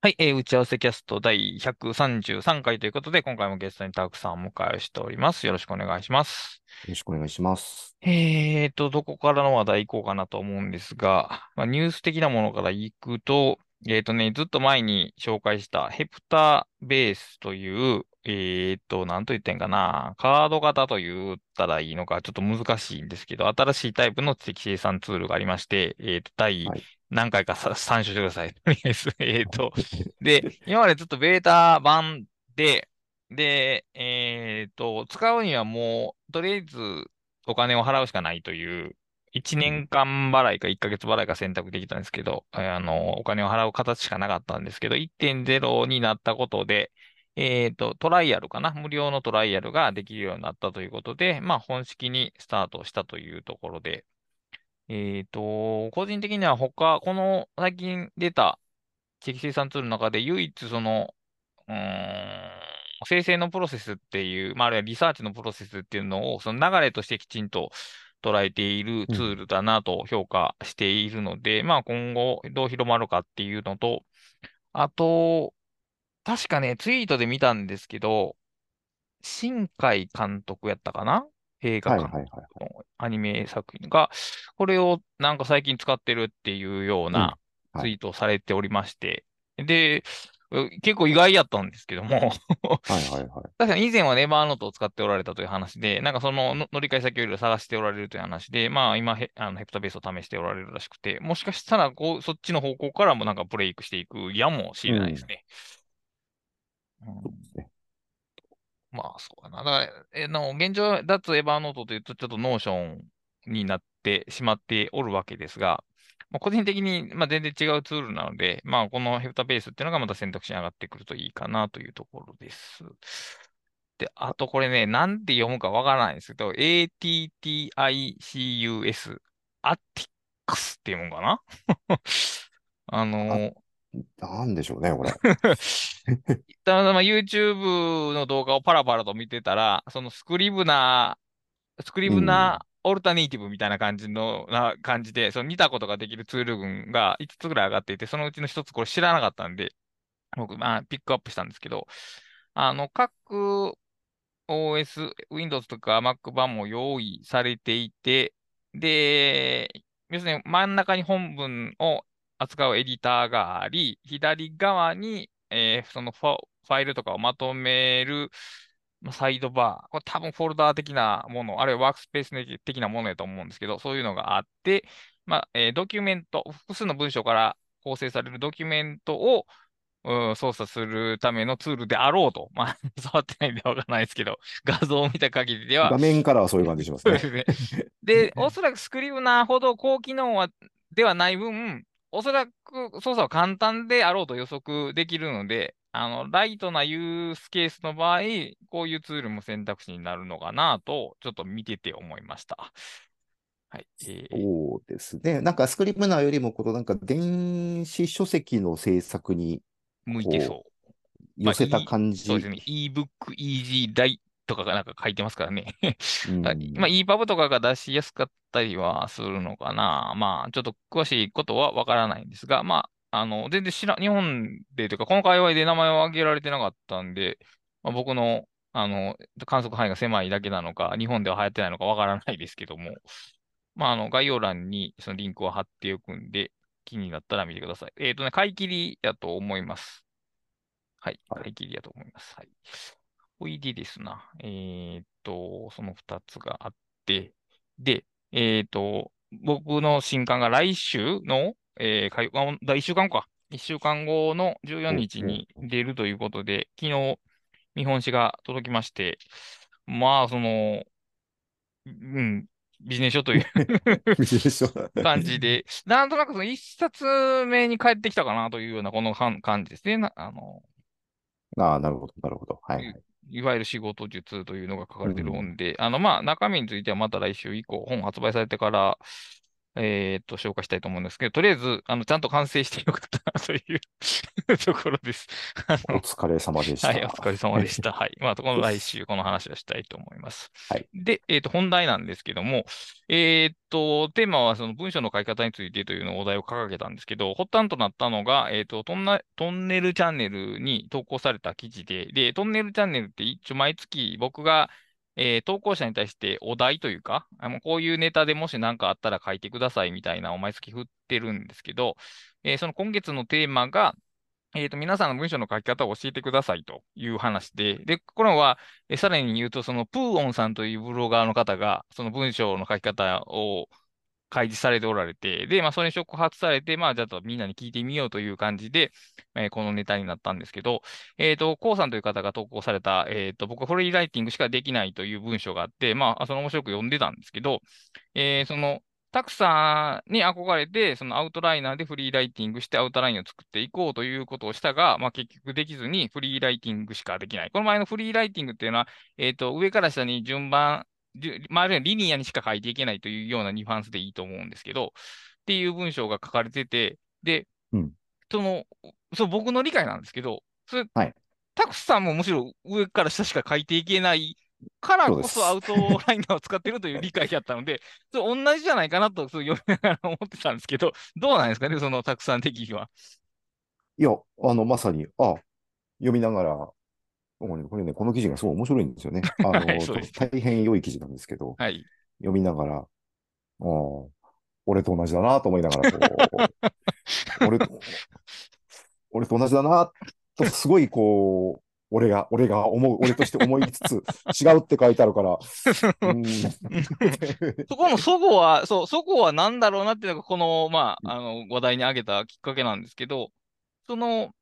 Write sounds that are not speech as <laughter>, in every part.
はい、えー打ち合わせキャスト第133回ということで、今回もゲストにたくさんお迎えしております。よろしくお願いします。よろしくお願いします。えーと、どこからの話題行こうかなと思うんですが、まあ、ニュース的なものから行くと、えーとね、ずっと前に紹介したヘプタベースという、えーと、なんと言ってんかな、カード型と言ったらいいのか、ちょっと難しいんですけど、新しいタイプの知的生産ツールがありまして、えーと、第はい。何回かさ <laughs> 参照してください。とりあえず、<laughs> えーと、で、今までずっとベータ版で、で、えっと、使うにはもう、とりあえずお金を払うしかないという、1年間払いか1ヶ月払いか選択できたんですけど、えーあの、お金を払う形しかなかったんですけど、1.0になったことで、えっと、トライアルかな？無料のトライアルができるようになったということで、まあ、本式にスタートしたというところで、えっと、個人的には他、この最近出た知的生産ツールの中で唯一その、うーん、生成のプロセスっていう、まあ、あるいはリサーチのプロセスっていうのを、その流れとしてきちんと捉えているツールだなと評価しているので、まあ今後どう広まるかっていうのと、あと、確かね、ツイートで見たんですけど、新海監督やったかな？映画監はいはいはい督のアニメ作品が、これをなんか最近使ってるっていうようなはい。ツイートをされておりまして、で、う結構意外やったんですけども、はいはいはい。確かに以前は Evernote を使っておられたという話で、なんかそのの乗り換え先をいろいろ探しておられるという話で、まあ今ヘ、あの Heptabase を試しておられるらしくて、もしかしたらこうそっちの方向からもなんかブレイクしていくやもしれないですね。うんまあ、そうかな。だから、えの、現状、脱 Evernote というと、ちょっと Notionになってしまっておるわけですが、まあ、個人的に、まあ、全然違うツールなので、まあ、このヘプタベースっていうのがまた選択肢に上がってくるといいかなというところです。で、あとこれね、なんて読むかわからないんですけど、ATTICUS、アティックスって読むんかな？<laughs> あのなんでしょうね、これ。たまたま YouTube の動画をパラパラと見てたら、そのスクリブナー、スクリブナーオルタネイティブみたいな感じの、な感じで、その似たことができるツール群が5つぐらい上がっていて、そのうちの1つこれ知らなかったんで、僕、まあ、ピックアップしたんですけど、あの、各 OS、Windows とか Mac 版も用意されていて、で、要するに真ん中に本文を扱うエディターがあり、左側に、えーそのファファイルとかをまとめるまあサイドバー、これ多分フォルダー的なもの、あるいはワークスペース的なものやと思うんですけど、そういうのがあって、まあ、えードキュメント、複数の文章から構成されるドキュメントを、うん操作するためのツールであろうと。まあ、<laughs> 触ってないんでわからないですけど、画像を見た限りでは画、面からはそういう感じしますね <laughs> で。すね。で、<laughs> おそらくスクリブナーほど高機能はではない分、おそらく操作は簡単であろうと予測できるので、あの、ライトなユースケースの場合、こういうツールも選択肢になるのかなと、ちょっと見てて思いました。はい。えーそうですね。なんかスクリプナーよりも、このなんか電子書籍の制作に向いてそう。寄せた感じ。そうですね。ebook, easy, とかがなんか書いてますからね。うん <laughs> まあ、EPUB とかが出しやすかったりはするのかな。まあ、ちょっと詳しいことはわからないんですが、まあ、あの、全然知ら、日本でというか、この界隈で名前を挙げられてなかったんで、まあ、僕の、あの、観測範囲が狭いだけなのか、日本では流行ってないのかわからないですけども、まあ、あの、概要欄にそのリンクを貼っておくんで、気になったら見てください。えっ、とね、買い切りだと思います。はい、はい買い切りだと思います。はい。ほいでですな。えっと、その2つがあって、で、えっと、僕の新刊が来週の、えー、火曜あ1週間後か。1週間後の14日に出るということで、昨日、見本紙が届きまして、まあ、その、うん、ビジネス書という <laughs> ビジネス書感じ。で、なんとなくその一冊目に帰ってきたかなというようなこの感感じですね。なあの、ああ、なるほど、なるほど。はいはい。いわゆる仕事術というのが書かれてる本で、あの、まあ、中身についてはまた来週以降、本発売されてから、えっと、紹介したいと思うんですけど、とりあえず、あの、ちゃんと完成してよかったなという <laughs> ところです。お疲れ様でした。はい、お疲れ様でした。はい。まあ、この来週、この話をしたいと思います。はい。で、えっと、本題なんですけども、えっと、テーマはその文章の書き方についてというのお題を掲げたんですけど、発端となったのが、えっと、トンナトンネルチャンネルに投稿された記事で、で、トンネルチャンネルって一応毎月僕がえー投稿者に対してお題というか、あのこういうネタでもし何かあったら書いてくださいみたいなのを毎月振ってるんですけど、えーその今月のテーマが、えーと、皆さんの文章の書き方を教えてくださいという話で、で、これは、えーさらに言うと、そのプーオンさんというブロガーの方が、その文章の書き方を開示されておられて、で、まあ、それに触発されて、まあ、じゃあみんなに聞いてみようという感じで、えーこのネタになったんですけど、えっと、コウさんという方が投稿された、えっと、僕はフリーライティングしかできないという文章があって、まあ、その面白く読んでたんですけど、えーその、たくさんに憧れて、そのアウトライナーでフリーライティングしてアウトラインを作っていこうということをしたが、まあ結局できずにフリーライティングしかできない。この前のフリーライティングっていうのは、えっと、上から下に順番、まあ、あるいはリニアにしか書いていけないというようなニュアンスでいいと思うんですけど、っていう文章が書かれてて、で、うん。その、そう僕の理解なんですけど、それ、はい。タクさんもむしろ上から下しか書いていけないからこそアウトライナーを使ってるという理解だったので、それ同じじゃないかなとそう読みながら思ってたんですけど、どうなんですかね、そのたくさん的には。いや、あの、まさに、あ、読みながら、これね、これねこの記事がすごい面白いんですよね。あの、<laughs> はい大変良い記事なんですけど、はい。読みながら、俺と同じだなと思いながら、<laughs> 俺と、俺と同じだなと、すごいこう、俺が、俺が思う、俺として思いつつ、<laughs> 違うって書いてあるから、うん、そこのそごは、そう、そこは何だろうなっていうのが、この、まあ、あの、話題に挙げたきっかけなんですけど、その、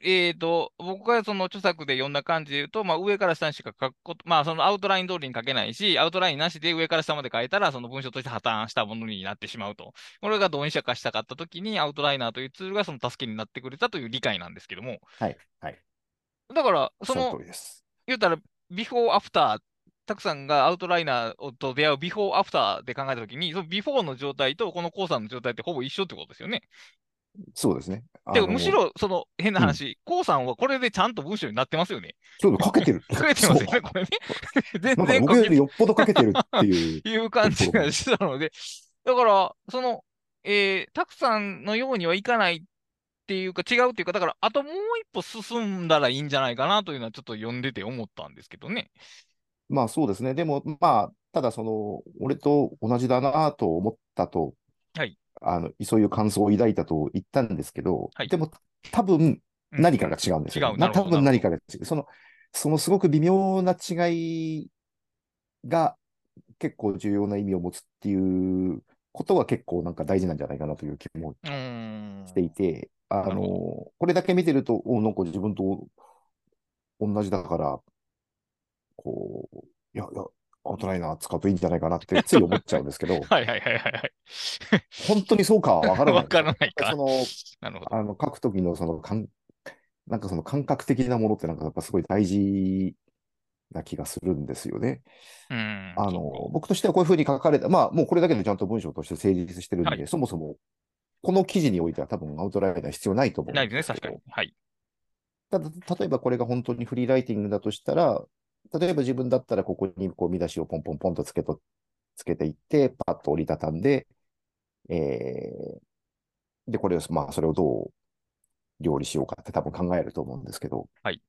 えーと、僕がその著作で読んだ感じで言うと、まあ、上から下にしか書くこと、まあ、そのアウトライン通りに書けないし、アウトラインなしで上から下まで書いたら、その文章として破綻したものになってしまうと。これがどうにかしたかったときに、アウトライナーというツールがその助けになってくれたという理解なんですけども、はい、はい。だから、そのおっしゃる通りです。言うたら、ビフォーアフター、 Tak.さんがアウトライナーと出会うビフォーアフターで考えたときに、そのビフォーの状態とこのコウさんの状態ってほぼ一緒ってことですよね。そうですね。でもむし、ろ、その変な話、コウさんはこれでちゃんと文章になってますよね。ちょっと書けてる。<laughs> 書けてますよね、そうこれね。<laughs> 全然僕より書けてよっぽど書けてるっていう。<laughs> いう感じがしたので、だから、その、えー、たくさんのようにはいかないっていうか、違うっていうか、だから、あともう一歩進んだらいいんじゃないかなというのは、ちょっと読んでて思ったんですけどね。まあそうですね。でも、まあ、ただその、俺と同じだなと思ったと、はいあの、そういう感想を抱いたと言ったんですけど、はいでも多分うん何かが違うんですよ。違うなるほど多分何かが違う。その、そのすごく微妙な違いが結構重要な意味を持つっていうことは結構なんか大事なんじゃないかなという気も。していて、あの、これだけ見てると、おなんか自分と同じだから、こう、いやいや、アウトライナー使うといいんじゃないかなってつい思っちゃうんですけど、<laughs> はいはいはいはいはい。本当にそうかはわからないからないかその、なるほど。あの、書くときのその感、なんかその感覚的なものってなんかやっぱすごい大事な気がするんですよね。うーん。あその、僕としてはこういうふうに書かれた、まあもうこれだけでちゃんと文章として成立してるんで、はいそもそもこの記事においては多分アウトライナー必要ないと思ううんないですね、確かけどに。はい。ただ、例えばこれが本当にフリーライティングだとしたら、例えば自分だったらここにこう見出しをポンポンポンとつけと、つけていって、パッと折りたたんで、えー、で、これを、まあ、それをどう料理しようかって多分考えると思うんですけど、はい。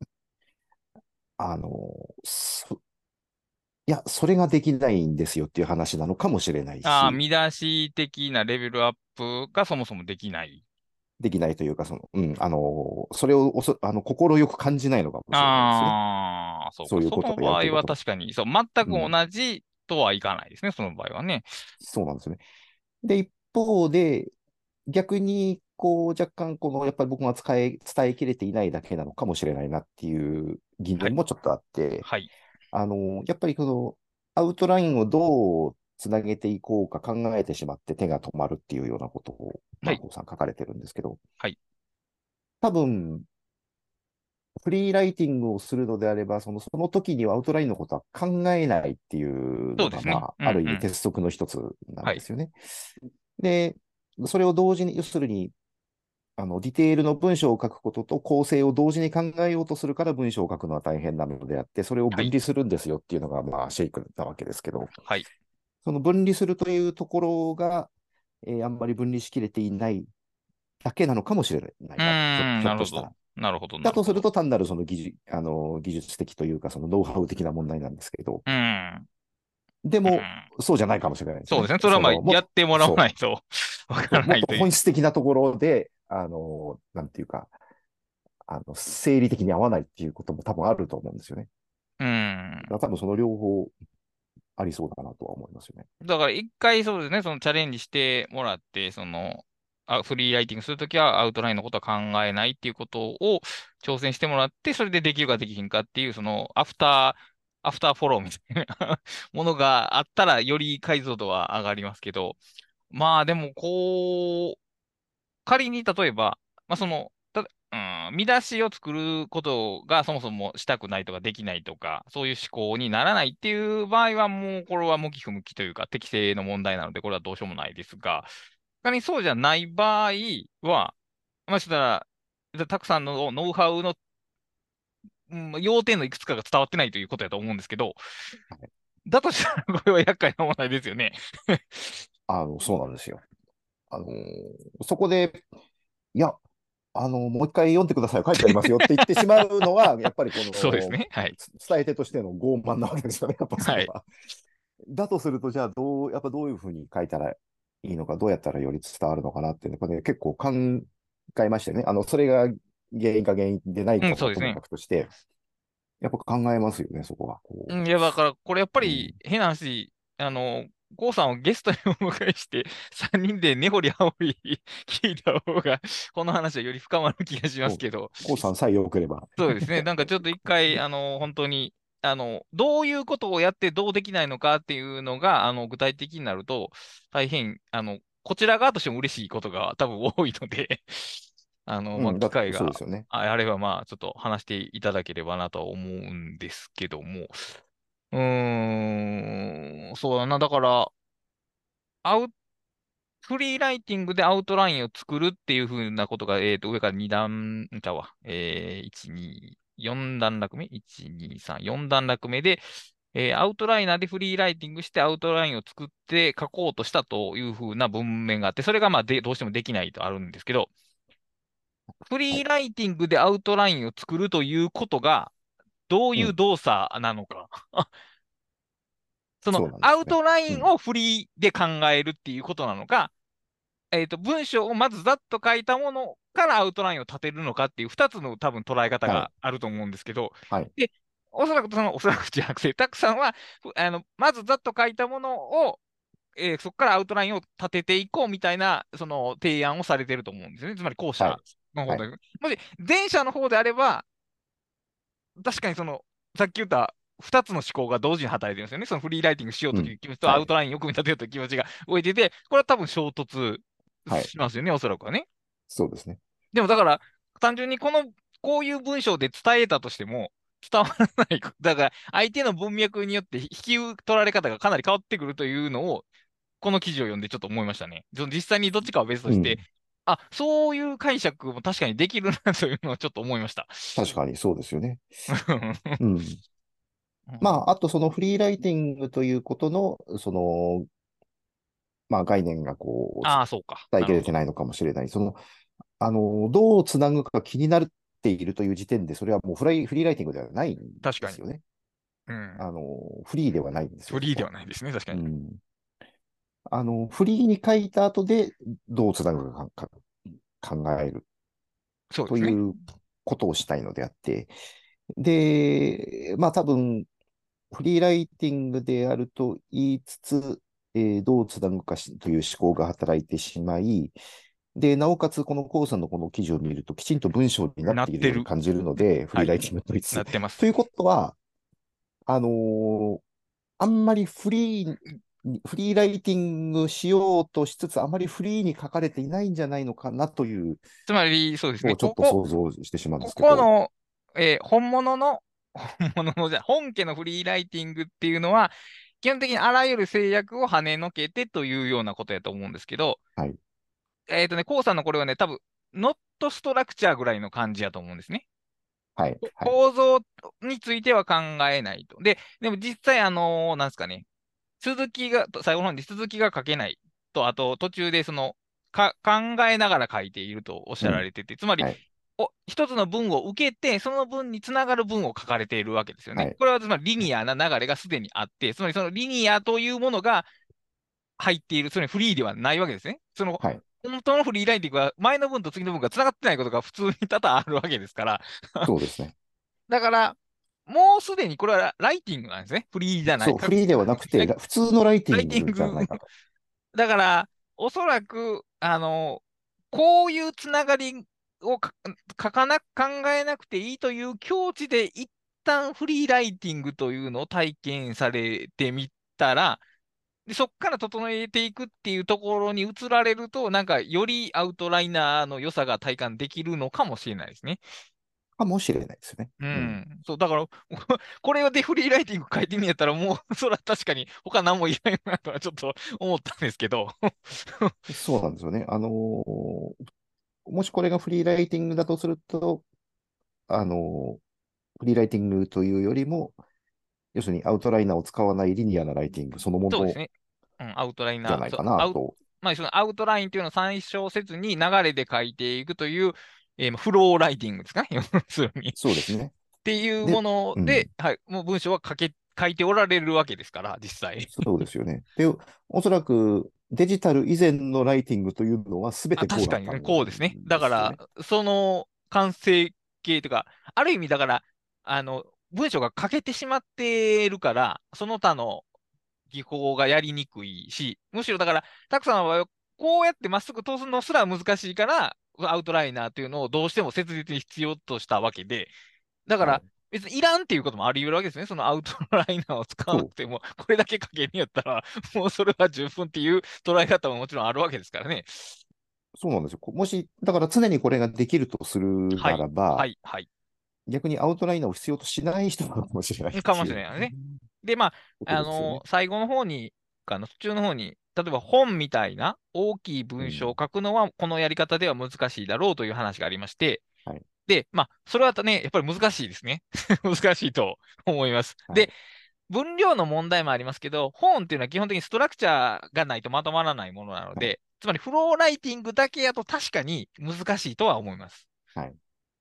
<laughs> あの、そいや、それができないんですよっていう話なのかもしれないし、ああ、見出し的なレベルアップがそもそもできない。できないというか、その、うん、あの、それをおそ、あの、心よく感じないのかもしれないですね。ああ、そうか。そういうことをその場合は確かに、そう、全く同じとはいかないですね、その場合はね。そうなんですよね。で、一方で、逆に、こう、若干、この、やっぱり僕が使え、伝えきれていないだけなのかもしれないなっていう疑念もちょっとあって、はい。あの、やっぱりこの、アウトラインをどうつなげていこうか考えてしまって手が止まるっていうようなことを、はいマーコさん書かれてるんですけど、はい。多分、フリーライティングをするのであれば、そのその時にはアウトラインのことは考えないっていうのが、ねまあ、うんある意うん味鉄則の一つなんですよね。で、それを同時に、要するに、あの、ディテールの文章を書くことと構成を同時に考えようとするから文章を書くのは大変なのであって、それを分離するんですよっていうのが、まあ、シェイクなわけですけど、はい。その分離するというところが、えーあんまり分離しきれていないだけなのかもしれないななるほど。。なるほど。だとすると。と単なるその技術あの技術的というか、そのノウハウ的な問題なんですけど、うん。でも、うんそうじゃないかもしれないですね。そうですね。それはまあ、やってもらわないと <laughs> わからないという。と本質的なところで、あの、なんていうか、あの、生理的に合わないっていうことも多分あると思うんですよね。うん多分その両方ありそうだなとは思いますよね。だから一回そうですね、そのチャレンジしてもらって、その、あフリーライティングするときはアウトラインのことは考えないっていうことを挑戦してもらって、それでできるかできひんかっていう、その、アフター、アフターフォローみたいな <laughs> ものがあったら、より解像度は上がりますけど、まあでも、こう、仮に例えば、まあその、たうん、見出しを作ることがそもそもしたくないとかできないとか、そういう思考にならないっていう場合は、もうこれは向き不向きというか、適正の問題なので、これはどうしようもないですが、仮にそうじゃない場合は、まあ、したら、たくさんのノウハウの、うん、要点のいくつかが伝わってないということだと思うんですけど、だとしたら、これは厄介な問題ですよね。あの、そうなんですよ。あのーそこで、いや、あのもう一回読んでください、書いてありますよって言ってしまうのは、<laughs> やっぱりこの、そうですね。はい。伝え手としての傲慢なわけですよね、やっぱそれは。だとすると、じゃあどう、やっぱどういうふうに書いたらいいのか、どうやったらより伝わるのかなっていうのこれ、ね、結構考えましてね、あの、それが原因か原因でないかともかくとして、やっぱ考えますよね、そこは。うん、いや、だから、これやっぱり、変な話、あの、郷さんをゲストにお迎えして、3人で根掘り葉掘り聞いた方が、この話はより深まる気がしますけど、コウさんさえよければ。そうですね。<laughs> なんかちょっと一回、あの、本当に、あの、どういうことをやってどうできないのかっていうのが、あの、具体的になると、大変、あの、こちら側としても嬉しいことが多分多いので、<laughs> あの、まあ、機会が。ああれば、まあ、ちょっと話していただければなとは思うんですけども、うーん、そうだな。だから、アウフリーライティングでアウトラインを作るっていう風なことが、えっと、上から2段、んちゃうわ。えー、1、2、4段落目 ?1、2、3、4段落目で、えーアウトライナーでフリーライティングしてアウトラインを作って書こうとしたという風な文面があって、それがまあでどうしてもできないとあるんですけど、フリーライティングでアウトラインを作るということが、どういう動作なのか。<laughs> そのねアウトラインをフリーで考えるっていうことなのか、えっと、文章をまずざっと書いたものからアウトラインを立てるのかっていう2つの多分捉え方はがあると思うんですけど、はい。で、おそらくその、おそらくじゃなくて、たくさんは、ふあの、まずざっと書いたものを、えーそこからアウトラインを立てていこうみたいな、その提案をされてると思うんですよね。つまり後者はの方で。もし、前者の方であれば、確かにその、さっき言った2つの思考が同時に働いてるんですよね。そのフリーライティングしようという気持ちと、はいアウトラインを組み立てようという気持ちが動いてて、これは多分衝突はいしますよね、おそらくはね。そうですね。でもだから、単純にこの、こういう文章で伝えたとしても、伝わらない。だから、相手の文脈によって引き取られ方がかなり変わってくるというのを、この記事を読んでちょっと思いましたね。実際にどっちかは別として、うんあ、そういう解釈も確かにできるな <laughs> というのをちょっと思いました。確かにそうですよね。に。<laughs> うん。まあ、あとそのフリーライティングということの、その、まあ概念がこう、ああ、そうか。伝えきれてないのかもしれない。その、あの、どうつなぐか気になっているという時点で、それはもうフライフリーライティングではないん確かにですよね。うんあの、フリーではないんですよ。フリーではないですね、確かに。うん。あの、フリーに書いた後で、どうつなぐかか考える。ね。ということをしたいのであって、で、まあ多分、フリーライティングであると言いつつ、えーどうつなぐかしという思考が働いてしまい、で、なおかつ、このコウさんのこの記事を見ると、きちんと文章になっているように感じるので、フリーライティングと言いつつ。なってます。と。いうことは、あのーあんまりフリーに、フリーライティングしようとしつつ、あまりフリーに書かれていないんじゃないのかなというつまり、そうですね。ちょっとここ想像してしまうんでこすけど。このえー本物の、本物のじゃ、本家のフリーライティングっていうのは、基本的にあらゆる制約を跳ねのけてというようなことやと思うんですけど、はい。えっ、とね、コウさんのこれはね、多分、ノットストラクチャーぐらいの感じやと思うんですね。はい。はい。構造については考えないと。で、でも実際、あのーなんですかね、続きが、最後の方に続きが書けないと、あと途中でその、か考えながら書いているとおっしゃられてて、つまり、はいお一つの文を受けて、その文につながる文を書かれているわけですよね。はいこれはつまりリニアな流れがすでにあって、つまりそのリニアというものが入っている、つまりフリーではないわけですね。その、はい本当のフリーライティングは前の文と次の文がつながってないことが普通に多々あるわけですから、そうですね。<laughs> だから、もうすでにこれはライティングなんですね。フリーじゃないそう、フリーではなくて、普通のライティングじゃないかと。だから、おそらく、あの、こういうつながりをか書かな、考えなくていいという境地で、一旦フリーライティングというのを体験されてみたら、でそこから整えていくっていうところに移られると、なんか、よりアウトライナーの良さが体感できるのかもしれないですね。かもしれないですね。うん。そう、だから、<laughs> これでフリーライティング書いてみやったら、もう、<laughs> それは確かに他何もいらないなとはちょっと思ったんですけど。<laughs> そうなんですよね。あのーもしこれがフリーライティングだとすると、あのーフリーライティングというよりも、要するにアウトライナーを使わないリニアなライティングそのものじそうですね。うん、アウトライナー。ゃないかなと。まあ、そのアウトラインというのを参照せずに流れで書いていくという、えーまあフローライティングですか？<laughs> ね。そうですね。ていうでもので、はい、もう文章は書け、書いておられるわけですから、実際。そうですよね。で、おそらくデジタル以前のライティングというのは全てあこうだったん確かにね、こうですね。だかよら、その完成形というか、ある意味だから、あの、文章が欠けてしまっているから、その他の技法がやりにくいし、むしろだから、たくさんの場合は、こうやってまっすぐ通すのすら難しいから、アウトライナーというのをどうしても切実に必要としたわけで、だから、はい別にいらんっていうこともあり得るわけですね。そのアウトライナーを使わなくても、これだけ書けるんやったら、<laughs> もうそれは十分っていう捉え方ももちろんあるわけですからね。そうなんですよ。こもし、だから常にこれができるとするならば、はい、はい。逆にアウトライナーを必要としない人かもしれないかもしれないね。で、まあ、あの、最後の方に、あの途中の方に、例えば本みたいな大きい文章を書くのは、このやり方では難しいだろうという話がありまして、はいで、まあ、それはね、やっぱり難しいですね。<laughs> 難しいと思います。はいで、分量の問題もありますけど、本っていうのは基本的にストラクチャーがないとまとまらないものなので、つまりフローライティングだけやと確かに難しいとは思います。はい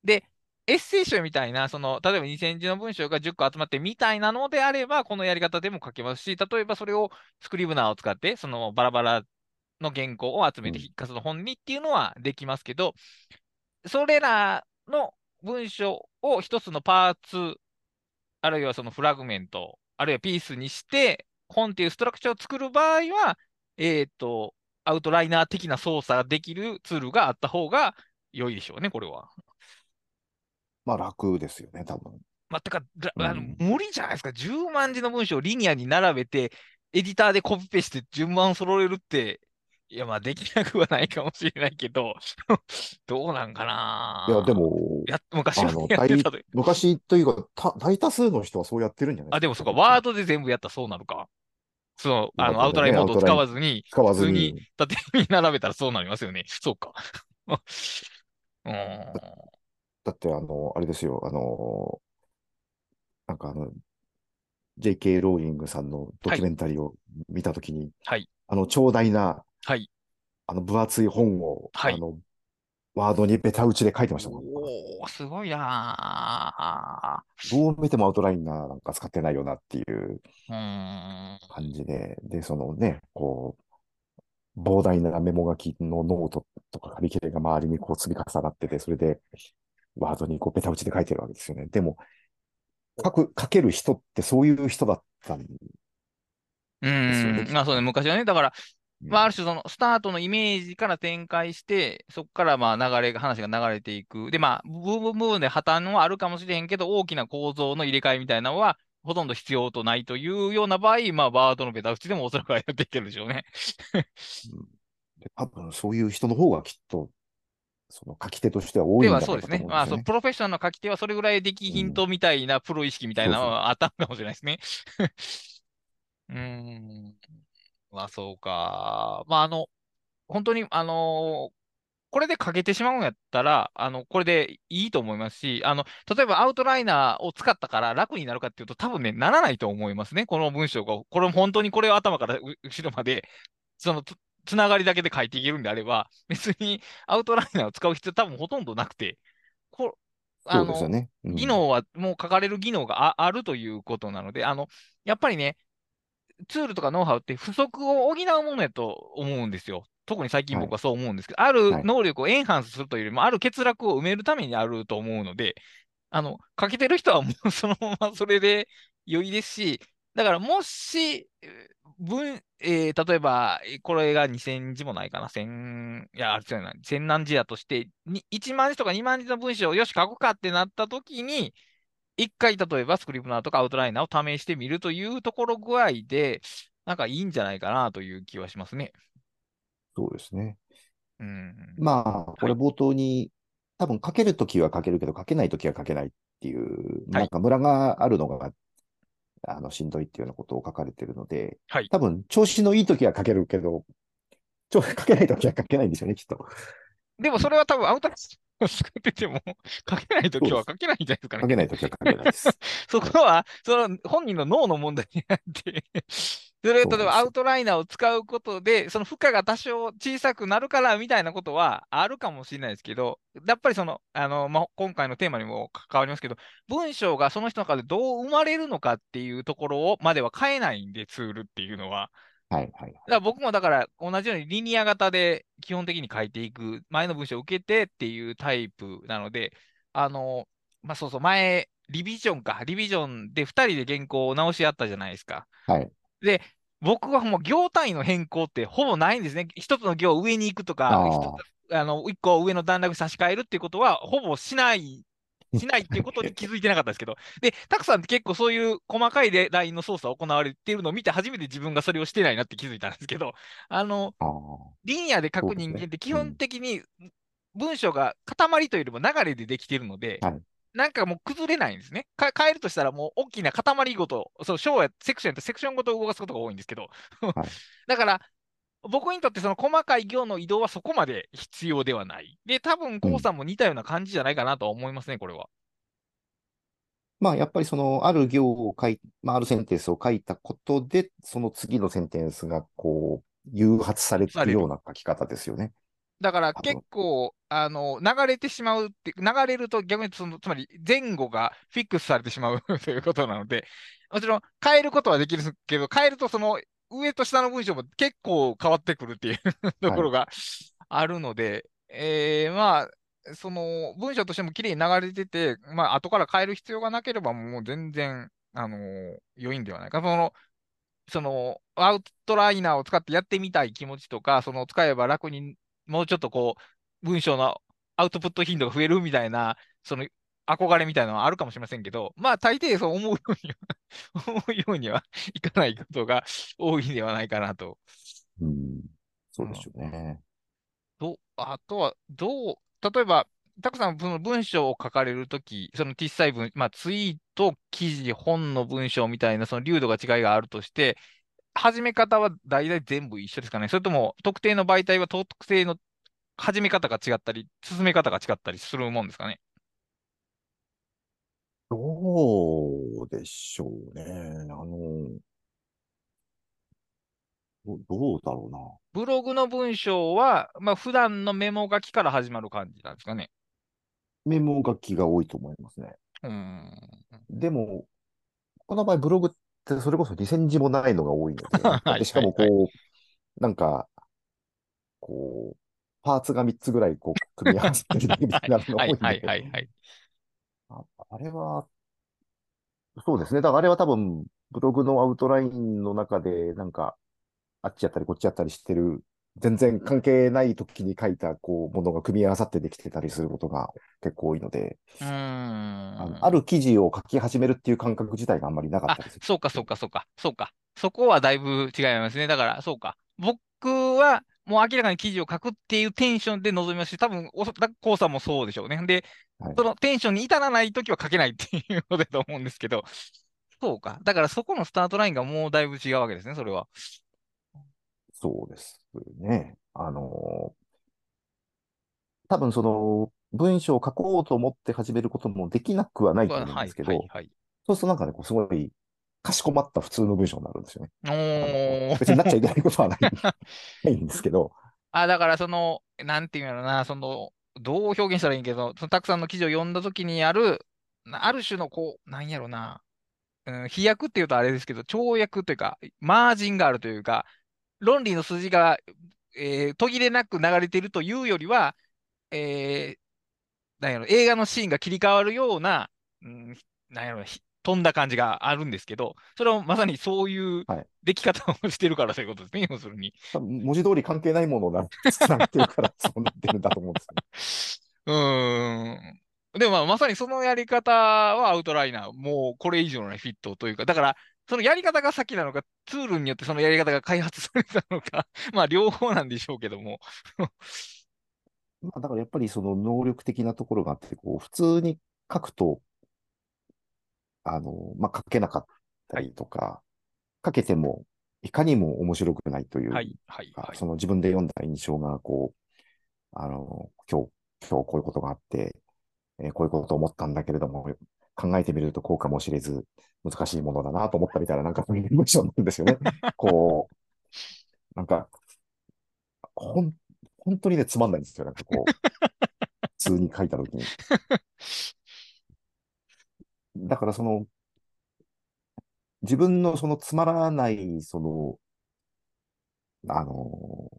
で、エッセイ集みたいな、その、例えば2000字の文章が10個集まってみたいなのであれば、このやり方でも書けますし、例えばそれをスクリブナーを使って、そのバラバラの原稿を集めてうん筆活の本にっていうのはできますけど、それらの文章を一つのパーツ、あるいはそのフラグメント、あるいはピースにして、本っていうストラクチャーを作る場合は、えっ、と、アウトライナー的な操作ができるツールがあった方が良いでしょうね、これは。まあ楽ですよね、多分。まあ、てか、らうんあの無理じゃないですか。10万字の文章をリニアに並べて、エディターでコピペして順番揃えるって、いや、まあ、できなくはないかもしれないけど、<laughs> どうなんかないや、で、も、や昔は。昔というか、た大多数の人はそうやってるんじゃないあ、でもそうか、かワードで全部やったらそうなるか。その、あの、アウトラインモードを使わずに、使わず普通にに。縦に並べたらそうなりますよね。そうか。<laughs> うーん。だって、あの、あれですよ、あの、なんかあの、J.K. ローリングさんのドキュメンタリーを見たときに、はい。あの、長大な、はい。あの、分厚い本を、はいあの、ワードにベタ打ちで書いてましたもん。おー、すごいなどう見てもアウトライナーなんか使ってないよなっていう。感じで、で、そのね、こう、膨大なメモ書きのノートとか紙切れが周りにこう積み重なってて、それでワードにこうベタ打ちで書いてるわけですよね。でも、書く、書ける人ってそういう人だったんうですよね。まあそうね、昔はね、だから、まあ、あある種そのスタートのイメージから展開して、そこからまあ流れが、話が流れていく。で、まあ、部分部分で破綻はあるかもしれへんけど、大きな構造の入れ替えみたいなのは、ほとんど必要とないというような場合、まあ、バードのベタ打ちでもおそらくはやっていけるでしょうね。で多分そういう人の方がきっとその書き手としては多いでんじゃないかとはそうですね。まあ、そ。プロフェッショナルの書き手はそれぐらいできひんとみたいなプロ意識みたいなのはあったのかもしれないですね。<laughs> うーん。まあ、そうか。まあ、あの、本当に、あのこれで書けてしまうんやったら、あの、これでいいと思いますし、あの、例えばアウトライナーを使ったから楽になるかっていうと、多分ね、ならないと思いますね。この文章が、これ本当にこれを頭からう後ろまで、そのつ、つながりだけで書いていけるんであれば、<laughs> 別にアウトライナーを使う必要多分ほとんどなくて、こあの、ね。うん技能はもう書かれる技能がああるということなので、あの、やっぱりね、ツールとかノウハウって不足を補うものやと思うんですよ。特に最近僕はそう思うんですけど、あるはい能力をエンハンスするというよりも、ある欠落を埋めるためにあると思うので、あの、書けてる人はもうそのままそれで良いですし、だからもし、えー文、えー例えば、えーこれが2000字もないかな、1000、いや、あれ違うな、1000何字だとして、に1万字とか2万字の文章をよし書くかってなった時に、一回例えばスクリプナーとかアウトライナーを試してみるというところ具合で、なんかいいんじゃないかなという気はしますね。そうですね。うん。まあ、これ冒頭に、多分書けるときは書けるけど、書けないときは書けないっていう、はいなんかムラがあるのが、あの、しんどいっていうようなことを書かれてるので、はい。多分、調子のいいときは書けるけど、ちょ <laughs> 書けないときは書けないんですよね、きっと。でもそれは多分アウトライナーを作ってても、<laughs> 書けないときは書けないんじゃないですかね。書けないときは書けないです。<laughs> そこは、その本人の脳の問題になって、アウトライナーを使うことで、その負荷が多少小さくなるからみたいなことはあるかもしれないですけど、やっぱりその、あの、まあ、今回のテーマにも関わりますけど、文章がその人の中でどう生まれるのかっていうところをまでは変えないんで、ツールっていうのは。はい、はい。だから僕もだから同じようにリニア型で基本的に書いていく、前の文章を受けてっていうタイプなので、あの、まあ、そうそう、前、リビジョンか、リビジョンで2人で原稿を直し合ったじゃないですか。はい。で、僕はもう行単位の変更ってほぼないんですね。一つの行を上に行くとか、あの、一個上の段落差し替えるっていうことは、ほぼしない、しないっていうことに気づいてなかったですけど、で、たくさんって結構そういう細かいレラインの操作行われているのを見て、初めて自分がそれをしてないなって気づいたんですけど、あの、リニアで書く人間って基本的に文章が塊というよりも流れでできているので、はいなんかもう崩れないんですね。か変えるとしたらもう大きな塊ごと、その章やセクションやったらセクションごと動かすことが多いんですけど、はい <laughs> だから僕にとってその細かい行の移動はそこまで必要ではない。で、多分、コウさんも似たような感じじゃないかなとは思いますね、これは。まあ、やっぱりその、ある行を書い、まあ、あるセンテンスを書いたことで、その次のセンテンスが、こう、誘発されてるような書き方ですよね。だから結構、あの、流れてしまうって、流れると逆にその、つまり前後がフィックスされてしまう <laughs> ということなので、もちろん変えることはできるんですけど、変えるとその上と下の文章も結構変わってくるっていう <laughs> ところがあるので、えーまあ、その文章としても綺麗に流れてて、まあ、後から変える必要がなければもう全然、あの良いんではないか。その、その、アウトライナーを使ってやってみたい気持ちとか、その使えば楽にもうちょっとこう、文章のアウトプット頻度が増えるみたいな、その憧れみたいなのはあるかもしれませんけど、まあ大抵そう思うようには <laughs> 思うようにはいかないことが多いんではないかなと。うん。そうでしょうね。どあとは、どう、例えば、たくさんその文章を書かれるとき、その小さい文、まあ、ツイート、記事、本の文章みたいな、その流度が違いがあるとして、始め方は大体全部一緒ですかね。それとも、特定の媒体は特定の始め方が違ったり、進め方が違ったりするもんですかね。どうでしょうね。あの、どどうだろうな。ブログの文章は、まあ、普段のメモ書きから始まる感じなんですかね。メモ書きが多いと思いますね。うーん。でも、この場合ブログってそれこそ2000字もないのが多いので、<laughs> はいでしかもこはう、なんか、こう、パーツが3つぐらいこう、組み合わせてるみたいなのが多いんで、はいはいはいはい。ああれは、そうですね。だからあれは多分、ブログのアウトラインの中で、なんか、あっちやったりこっちやったりしてる、全然関係ない時に書いた、こう、ものが組み合わさってできてたりすることが結構多いので、うーん。あのある記事を書き始めるっていう感覚自体があんまりなかっあたりする。そうか、そうか、そうか、そうか。そこはだいぶ違いますね。だから、そうか。僕は、もう明らかに記事を書くっていうテンションで臨みますし、多分、おコウさんもそうでしょうね。で、はいそのテンションに至らないときは書けないっていうことだと思うんですけど、そうか。だからそこのスタートラインがもうだいぶ違うわけですね、それは。そうですね。あの、多分その、文章を書こうと思って始めることもできなくはないと思うんはい、ですけど、はい、はい。そうするとなんかね、こうすごい、かしこまった普通の文章になるんですよね。別になっちゃいけないことはない <laughs> ないんですけど、<laughs> あ、だからその、なんていうんやろな、その、どう表現したらいいんけど、そのたくさんの記事を読んだときにある、なある種のこう、なんやろな、うん、飛躍っていうとあれですけど、跳躍というか、マージンがあるというか、論理の筋が、えー途切れなく流れているというよりは、えーなんやろ、映画のシーンが切り替わるような、うん、なんやろ、ひ飛んだ感じがあるんですけど、それをまさにそういうはい出来方をしてるからそういうことですね、要するに。文字通り関係ないものがつながってるからそうなってるんだと思うんですよね。<laughs> うーん。でもまあ、まさにそのやり方はアウトライナー、もうこれ以上のフィットというか、だから、そのやり方が先なのか、ツールによってそのやり方が開発されたのか、<laughs> まあ両方なんでしょうけども。<laughs> まあ、だからやっぱりその能力的なところがあって、こう普通に書くと、あの、まあ、書けなかったりとか、書けてもいかにも面白くないというはい、はい、か、はい。その自分で読んだ印象が、こう、あの、今日、今日こういうことがあって、えーこういうことを思ったんだけれども、考えてみるとこうかもしれず、難しいものだなと思ったみたいな、なんかそういう文章なんですよね。<laughs> こう、なんか、ほん、本当にね、つまんないんですよ。なんかこう、普通に書いたときに。だからその、自分のそのつまらない、その、あの、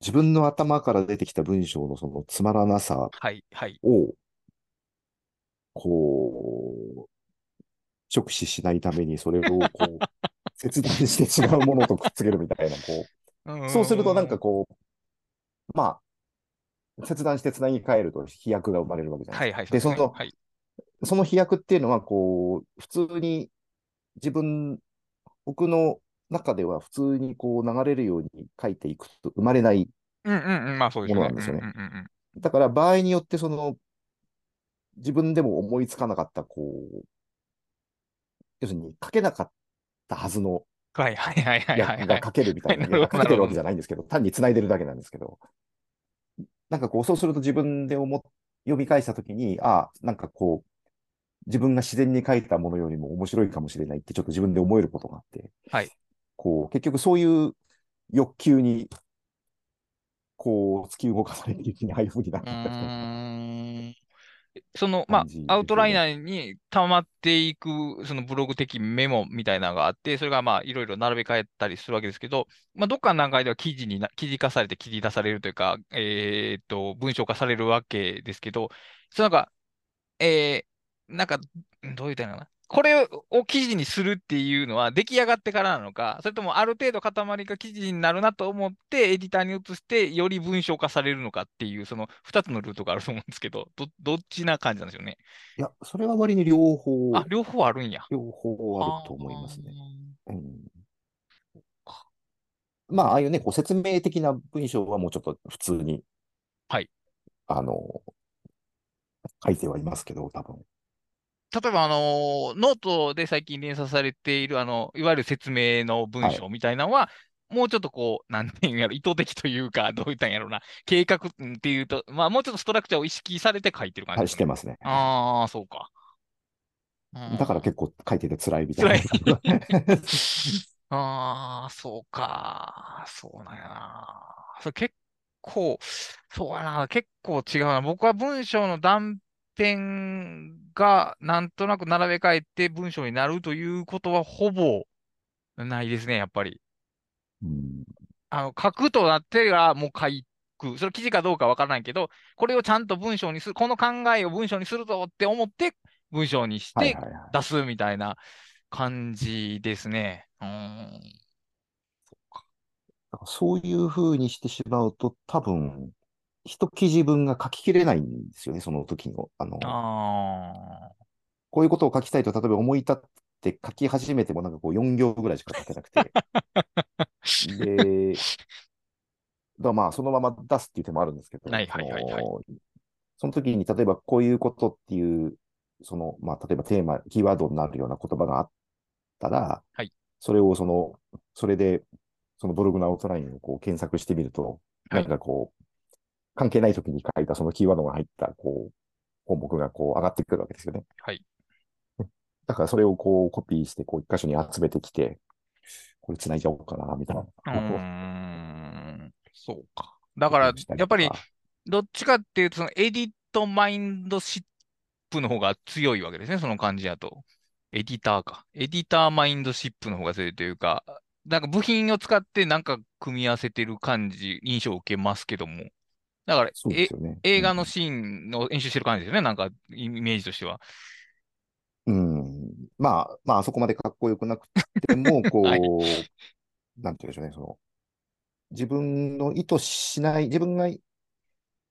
自分の頭から出てきた文章のそのつまらなさはい、はい。を、こう、直視しないために、それをこう、<laughs> 切断して違うものとくっつけるみたいな、こう、そうするとなんかこう、まあ、切断してつなぎ替えると飛躍が生まれるわけじゃないはい、ですか。はい、そうで。その、はい。その飛躍っていうのは、こう、普通に自分、僕の中では普通にこう流れるように書いていくと生まれない。うんうんうん、まあそうですね。ものなんですよねうんうんうんうんだから場合によってその、自分でも思いつかなかった、こう、要するに書けなかったはずのはい、はい、はい、はい、はい役が書けるみたいな。書けてるわけじゃないんですけど、単に繋いでるだけなんですけど、なんかこう、そうすると自分で思っ読み返したときに、ああ、なんかこう、自分が自然に書いたものよりも面白いかもしれないってちょっと自分で思えることがあって、はい。こう、結局そういう欲求に、こう、突き動かされていにああいう風になったみたいなーんその、まあ、アウトライナーに溜まっていく、そのブログ的メモみたいなのがあって、それがまあ、いろいろ並べ替えたりするわけですけど、まあ、どっかの段階では記事にな、記事化されて切り出されるというか、えーっと、文章化されるわけですけど、そのなんか、えー、なんか、どう言ったらいいのかな。これを記事にするっていうのは出来上がってからなのか、それともある程度塊が記事になるなと思ってエディターに移してより文章化されるのかっていう、その2つのルートがあると思うんですけど、ど、どっちな感じなんですよね。いや、それは割に両方、あ、両方あるんや。両方あると思いますね。うんまあ、ああいうね、こう説明的な文章はもうちょっと普通に、はい。あの、書いてはいますけど、多分。例えば、あのーノートで最近連載されている、あの、いわゆる説明の文章みたいなのは、もうちょっとこう、なんていうんやろ、意図的というか、<laughs> どういったんやろうな、計画っていうと、まあ、もうちょっとストラクチャーを意識されて書いてる感じはい。してますね。ああ、そうか。うんだから結構書いてて辛いみたいな。<laughs> ああ、そうか。そうなんやな。それ結構、そうやな。結構違うな。僕は文章の断片がなんとなく並べ替えて文章になるということはほぼないですね、やっぱり。うんあの、書くとなってがもう書く。それ記事かどうかわからないけど、これをちゃんと文章にする、この考えを文章にするぞって思って文章にして。出すみたいな感じですね。うーん。だからそういう風にしてしまうと、多分、一記事分が書ききれないんですよね、その時の。あの、あこういうことを書きたいと、例えば思い立って書き始めてもなんかこう4行ぐらいしか書けなくて。<laughs> で、だまあ、そのまま出すっていう手もあるんですけど、はいはいはいはいそのその時に、例えばこういうことっていう、その、まあ、例えばテーマ、キーワードになるような言葉があったら、はいそれをその、それで、そのブログのアウトラインをこう検索してみると、はいなんかこう、関係ない時に書いたそのキーワードが入った、こう、項目がこう上がってくるわけですよね。はい。<laughs> だからそれをこうコピーして、こう一箇所に集めてきて、これ繋いじゃおうかな、みたいな。うーん、そうか。だからやっぱりどっちかっていうと、そのエディットマインドシップの方が強いわけですね、その感じだと。エディターか。エディターマインドシップの方が強いというか、なんか部品を使ってなんか組み合わせてる感じ、印象を受けますけども。だから、えそうですよね。映画のシーンの演習してる感じですよね、なんかイメージとしては。うん。まあ、まあ、あそこまでかっこよくなくても、<laughs> こう、はいなんて言うんでしょうね、その、自分の意図しない、自分が意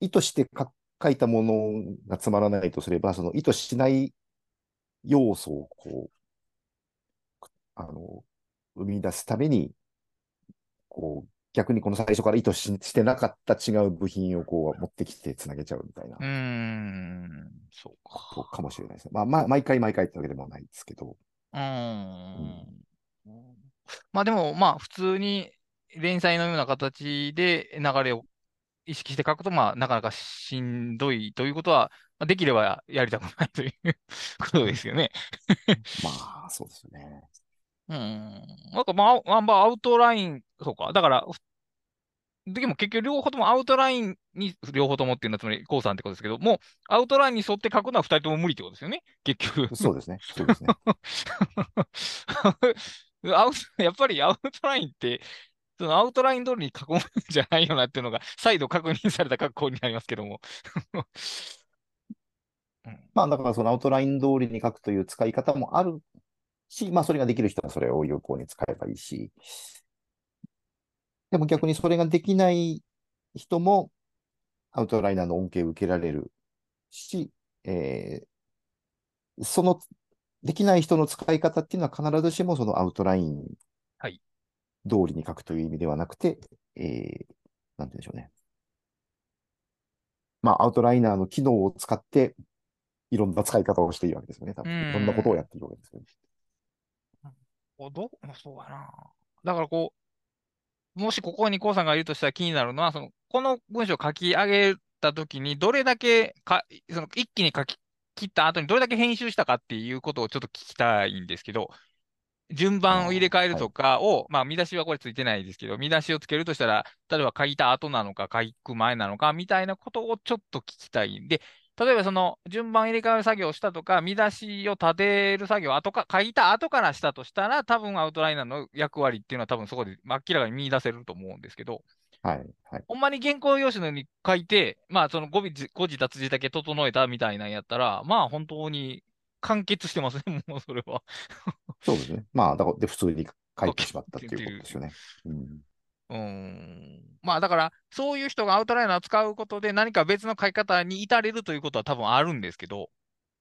図してか書いたものがつまらないとすれば、その意図しない要素を、こう、あの、生み出すために、こう、逆にこの最初から意図ししてなかった違う部品をこう持ってきてつなげちゃうみたいなうーん、そうか。かもしれないですね。まあ、まあ、毎回毎回ってわけでもないですけど。うーん。まあでも、まあ普通に連載のような形で流れを意識して書くと、まあなかなかしんどいということは、まあできればやりたくないということですよね。まあ、そうですよね。うん。なんかまあ、まあまあアウトライン、そうか。だから、でも結局両方ともアウトラインに、両方ともっていうのはつまり、コウさんってことですけど、もうアウトラインに沿って書くのは二人とも無理ってことですよね。結局。そうですね。そうですね。<laughs> アウトやっぱりアウトラインって、そのアウトライン通りに書くもんじゃないよなっていうのが、再度確認された格好になりますけども。う <laughs> んまあ、だからそのアウトライン通りに書くという使い方もあるし、まあ、それができる人はそれを有効に使えばいいし、でも逆にそれができない人も、アウトライナーの恩恵を受けられるし、えーその、できない人の使い方っていうのは必ずしもそのアウトラインはい通りに書くという意味ではなくて、えーなんて言うんでしょうね。まあ、アウトライナーの機能を使って、いろんな使い方をしているわけですよね。多分うんいろんなことをやっているわけですよね。おどそうやな。だからこう、もしここにコウさんがいるとしたら気になるのは、その、この文章を書き上げたときに、どれだけか、その、一気に書き切った後にどれだけ編集したかっていうことをちょっと聞きたいんですけど、順番を入れ替えるとかを、まあ、見出しはこれついてないですけど、見出しをつけるとしたら、例えば書いた後なのか、書く前なのか、みたいなことをちょっと聞きたいんで、例えばその順番入れ替える作業をしたとか、見出しを立てる作業を後か、書いた後からしたとしたら、多分アウトライナーの役割っていうのは多分そこで明らかに見出せると思うんですけど、はい。はい。ほんまに原稿用紙のように書いて、まあその誤字脱字だけ整えたみたいなんやったら、まあ本当に完結してますね、<laughs> もうそれは。そうですね。まあ、だから、で、普通に書いてしまったっていうことですよね。うん。うーんまあだから、そういう人がアウトライナーを使うことで何か別の書き方に至れるということは多分あるんですけど、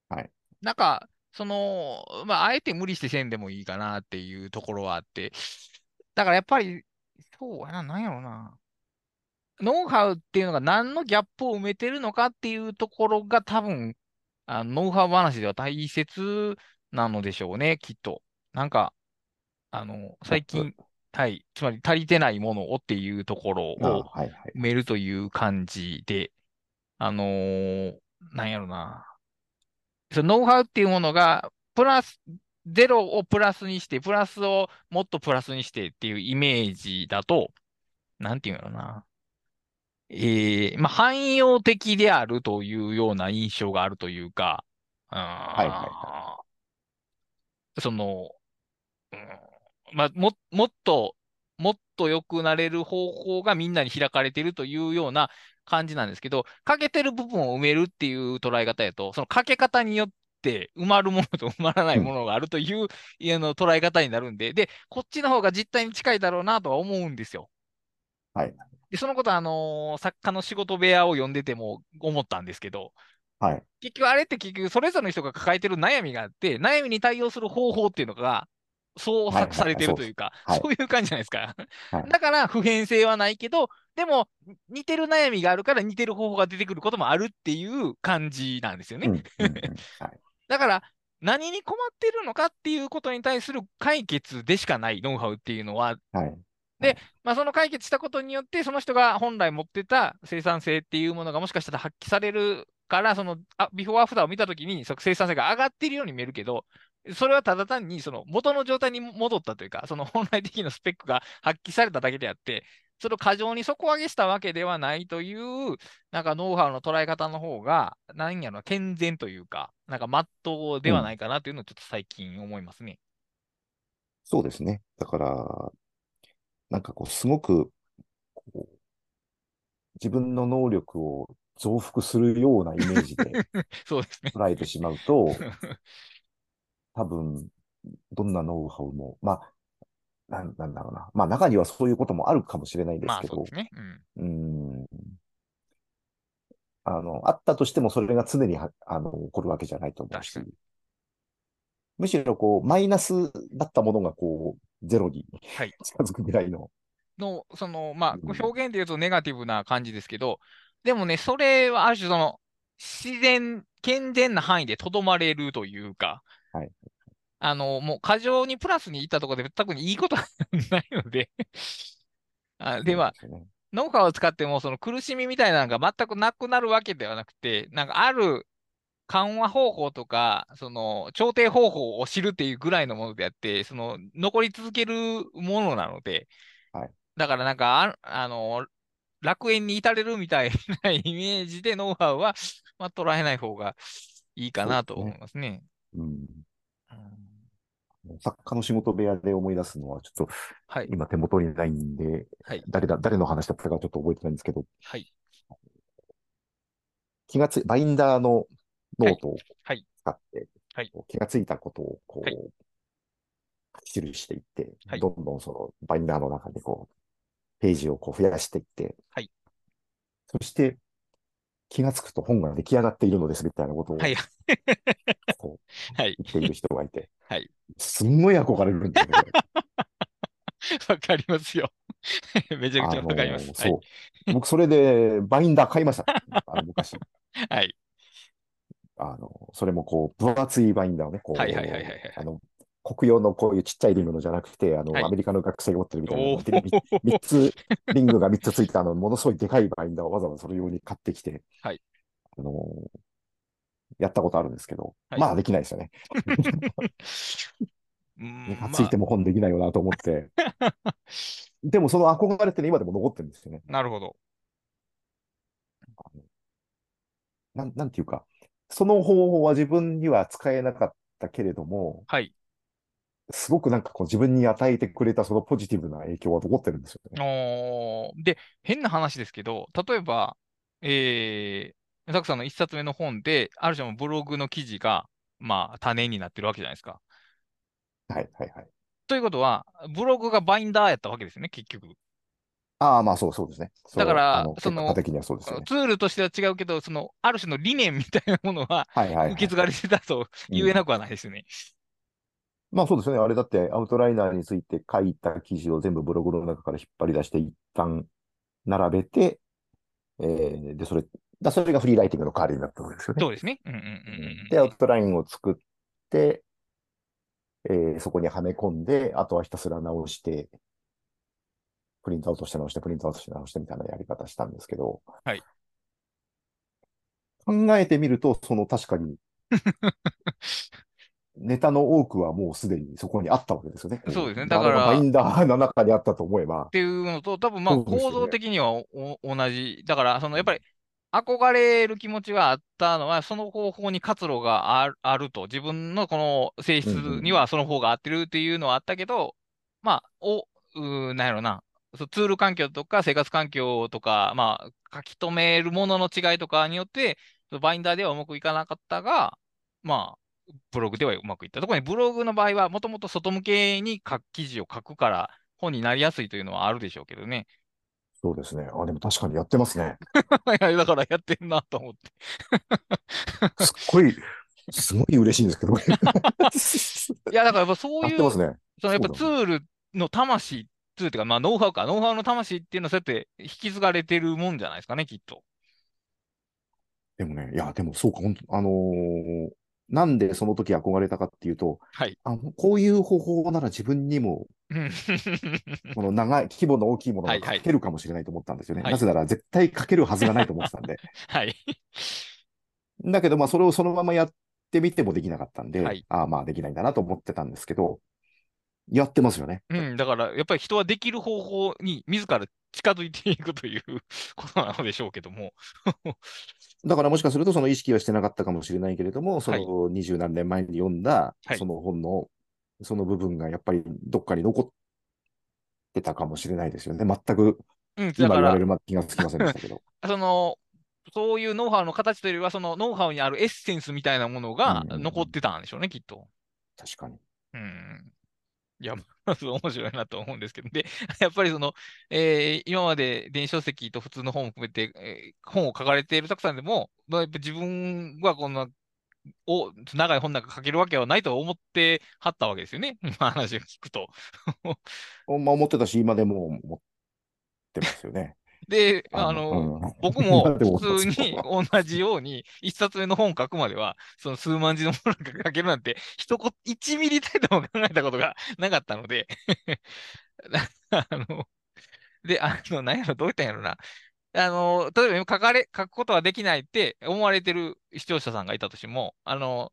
はい。なんか、その、まあ、あえて無理してせんでもいいかなっていうところはあって、だからやっぱり、そうやな、なんやろな。ノウハウっていうのが何のギャップを埋めてるのかっていうところが多分、あノウハウ話では大切なのでしょうね、きっと。なんか、あの、最近、はい、つまり足りてないものをっていうところあをはいはい。埋めるという感じで、あのーなんやろな。そのノウハウっていうものが、プラス、ゼロをプラスにして、プラスをもっとプラスにしてっていうイメージだと、なんていうんやろな。えー、まあ、汎用的であるというような印象があるというか、うーんいはその、うんまあ、も、もっと、もっと良くなれる方法がみんなに開かれているというような感じなんですけど、欠けてる部分を埋めるっていう捉え方やと、その欠け方によって埋まるものと埋まらないものがあるという、いやの捉え方になるんで、で、こっちの方が実態に近いだろうなとは思うんですよ。はい。で、そのことは、あのー作家の仕事部屋を読んでても思ったんですけど、はい。結局あれって結局それぞれの人が抱えてる悩みがあって、悩みに対応する方法っていうのが創作されてるというか、はいはいはいそういう感じじゃないですか。はいだから普遍性はないけど、でも、似てる悩みがあるから似てる方法が出てくることもあるっていう感じなんですよね。うんうんうんはい。だから、何に困ってるのかっていうことに対する解決でしかないノウハウっていうのは、はい。まあ、その解決したことによって、その人が本来持ってた生産性っていうものがもしかしたら発揮されるから、そのあビフォーアフターを見たときに、生産性が上がっているように見えるけど、それはただ単にその元の状態に戻ったというか、その本来的なスペックが発揮されただけであって、それを過剰に底上げしたわけではないという、なんかノウハウの捉え方の方が、なんやろな、健全というか、なんかまっとうではないかなというのをちょっと最近思いますね。そうですね。だから、なんかこう、すごく、こう、自分の能力を増幅するようなイメージで <laughs> そうですね。捉えてしまうと、<laughs> 多分、どんなノウハウも、まあ、なん、なんだろうな。まあ、中にはそういうこともあるかもしれないですけどまあそうで、すね。うん。ん。あの、あったとしてもそれが常には、あの、起こるわけじゃないと思うしむしろこう、マイナスだったものがこう、ゼロにはい。近づくぐらいの、の、その、まあ、うん表現で言うとネガティブな感じですけど、でもね、それはある種その、自然、健全な範囲でとどまれるというか、はいあの、もう過剰にプラスにいったところで特にいいことはないので。あでは、ノウハウを使っても、その苦しみみたいなのが全くなくなるわけではなくて、なんかある緩和方法とか、その調停方法を知るっていうぐらいのものであって、その残り続けるものなので、はい。だからなんかあ、あの、楽園に至れるみたいなイメージでノウハウは、まあ、捉えない方がいいかなと思いますね。うん。うん作家の仕事部屋で思い出すのは、ちょっとはい、今手元にないんで、はい、誰だ、誰の話だったかちょっと覚えてないんですけど、はい、気がつい、バインダーのノートをはい。使って、はい。気がついたことをこう、記していって、はい。どんどんそのバインダーの中でこう、ページをこう増やしていって、はい。そして気がつくと本が出来上がっているのですみたいなことをはい、<laughs> 言っている人がいて、はい。すんごい憧れるんですよね。<laughs> わかりますよ。<laughs> めちゃくちゃあのわかります。はいそう。僕、それでバインダー買いました。あの昔。<laughs> はい、あの、それもこう、分厚いバインダーをね、こう、はいはいはいはいはいあの、国用のこういうちっちゃいリングのじゃなくて、あの、はいアメリカの学生が持ってるみたいな三つ、リングが3つついたあの、ものすごいでかいバインダーをわざわざそれ用に買ってきて、はいあの、やったことあるんですけど、はいまあできないですよね。うん気がついても本できないよなと思って。<laughs> でもその憧れってね今でも残ってるんですよね。なるほど。なん、なんていうか、その方法は自分には使えなかったけれども、はい。すごくなんかこう自分に与えてくれたそのポジティブな影響は残ってるんですよね。で、変な話ですけど、例えば、えー、ザクさんの一冊目の本で、ある種のブログの記事が、まあ、種になってるわけじゃないですか。はい、はい、はい。ということは、ブログがバインダーやったわけですね、結局。ああ、まあそうそうですね。だからその結果的にはそうですよね。ツールとしては違うけど、その、ある種の理念みたいなものは、はい、はい、はい受け継がれてたと言えなくはないですよね。まあそうですね。あれだってアウトライナーについて書いた記事を全部ブログの中から引っ張り出して一旦並べて、えーで、それ、だそれがフリーライティングの代わりになったわけですよね。そうですね。うんうんうんうん。で、アウトラインを作って、えーそこにはめ込んで、あとはひたすら直して、プリントアウトして直して、プリントアウトして直してみたいなやり方したんですけど、はい。考えてみると、その確かに、<laughs> ネタの多くはもうすでにそこにあったわけですよね。こそうですね。あだからバインダーの中にあったと思えば。っ、ていうのと、多分まあ構造的にはおお同じ。だから、そのやっぱり憧れる気持ちがあったのは、その方法に活路があると、自分のこの性質にはその方が合ってるっていうのはあったけど、まあ、お、うーなんやろな、ツール環境とか生活環境とか、まあ、書き留めるものの違いとかによって、バインダーではうまくいかなかったが、まあ、ブログではうまくいった。特にブログの場合は、もともと外向けに記事を書くから、本になりやすいというのはあるでしょうけどね。そうですね。あ、でも確かにやってますね。<laughs> いやだからやってんなと思って。すっごい、すごい嬉しいんですけど。や <laughs> いや、だからやっぱそういう、ね。そのやっぱツールの魂、ツ質っていうか、まあ、ノウハウか、ノウハウの魂っていうのはそうやって引き継がれてるもんじゃないですかね、きっと。でもね、いや、でもそうか、本当あのーなんでその時憧れたかっていうと、はい。あのこういう方法なら自分にも、うん <laughs> この長い、規模の大きいものがはいはい書けるかもしれないと思ったんですよね。はいなぜなら絶対書けるはずがないと思ってたんで。<laughs> はい。だけど、まあ、それをそのままやってみてもできなかったんで、はいああ、まあ、できないんだなと思ってたんですけど、やってますよね。うん、だから、やっぱり人はできる方法に自ら近づいていくという <laughs> ことなのでしょうけども。<laughs> だからもしかするとその意識はしてなかったかもしれないけれども、そはいの二十何年前に読んだはいその本のその部分がやっぱりどっかに残ってたかもしれないですよね。全く今言われるまで気がつきませんでしたけど。<laughs> その、そういうノウハウの形というよりは、そのノウハウにあるエッセンスみたいなものがうんうんうん残ってたんでしょうね、きっと。確かに。うん。いや、まず <laughs> 面白いなと思うんですけど。で、<laughs> やっぱりその、えー今まで電子書籍と普通の本を含めて、えー本を書かれているたくさんでも、まあやっぱ自分はこんな、お長い本なんか書けるわけはないと思ってはったわけですよね。<laughs> 今話を聞くと。まあ、思ってたし、今でも思ってますよね。で、あの、うん。<laughs> 僕も普通に <laughs> 同じように、一冊目の本書くまでは、その数万字のものが書けるなんて、一言、1ミリたりとも考えたことがなかったので、<laughs> あの、で、あの、何やろ、どう言ったんやろな。あの、例えば今書かれ、書くことはできないって思われてる視聴者さんがいたとしても、あの、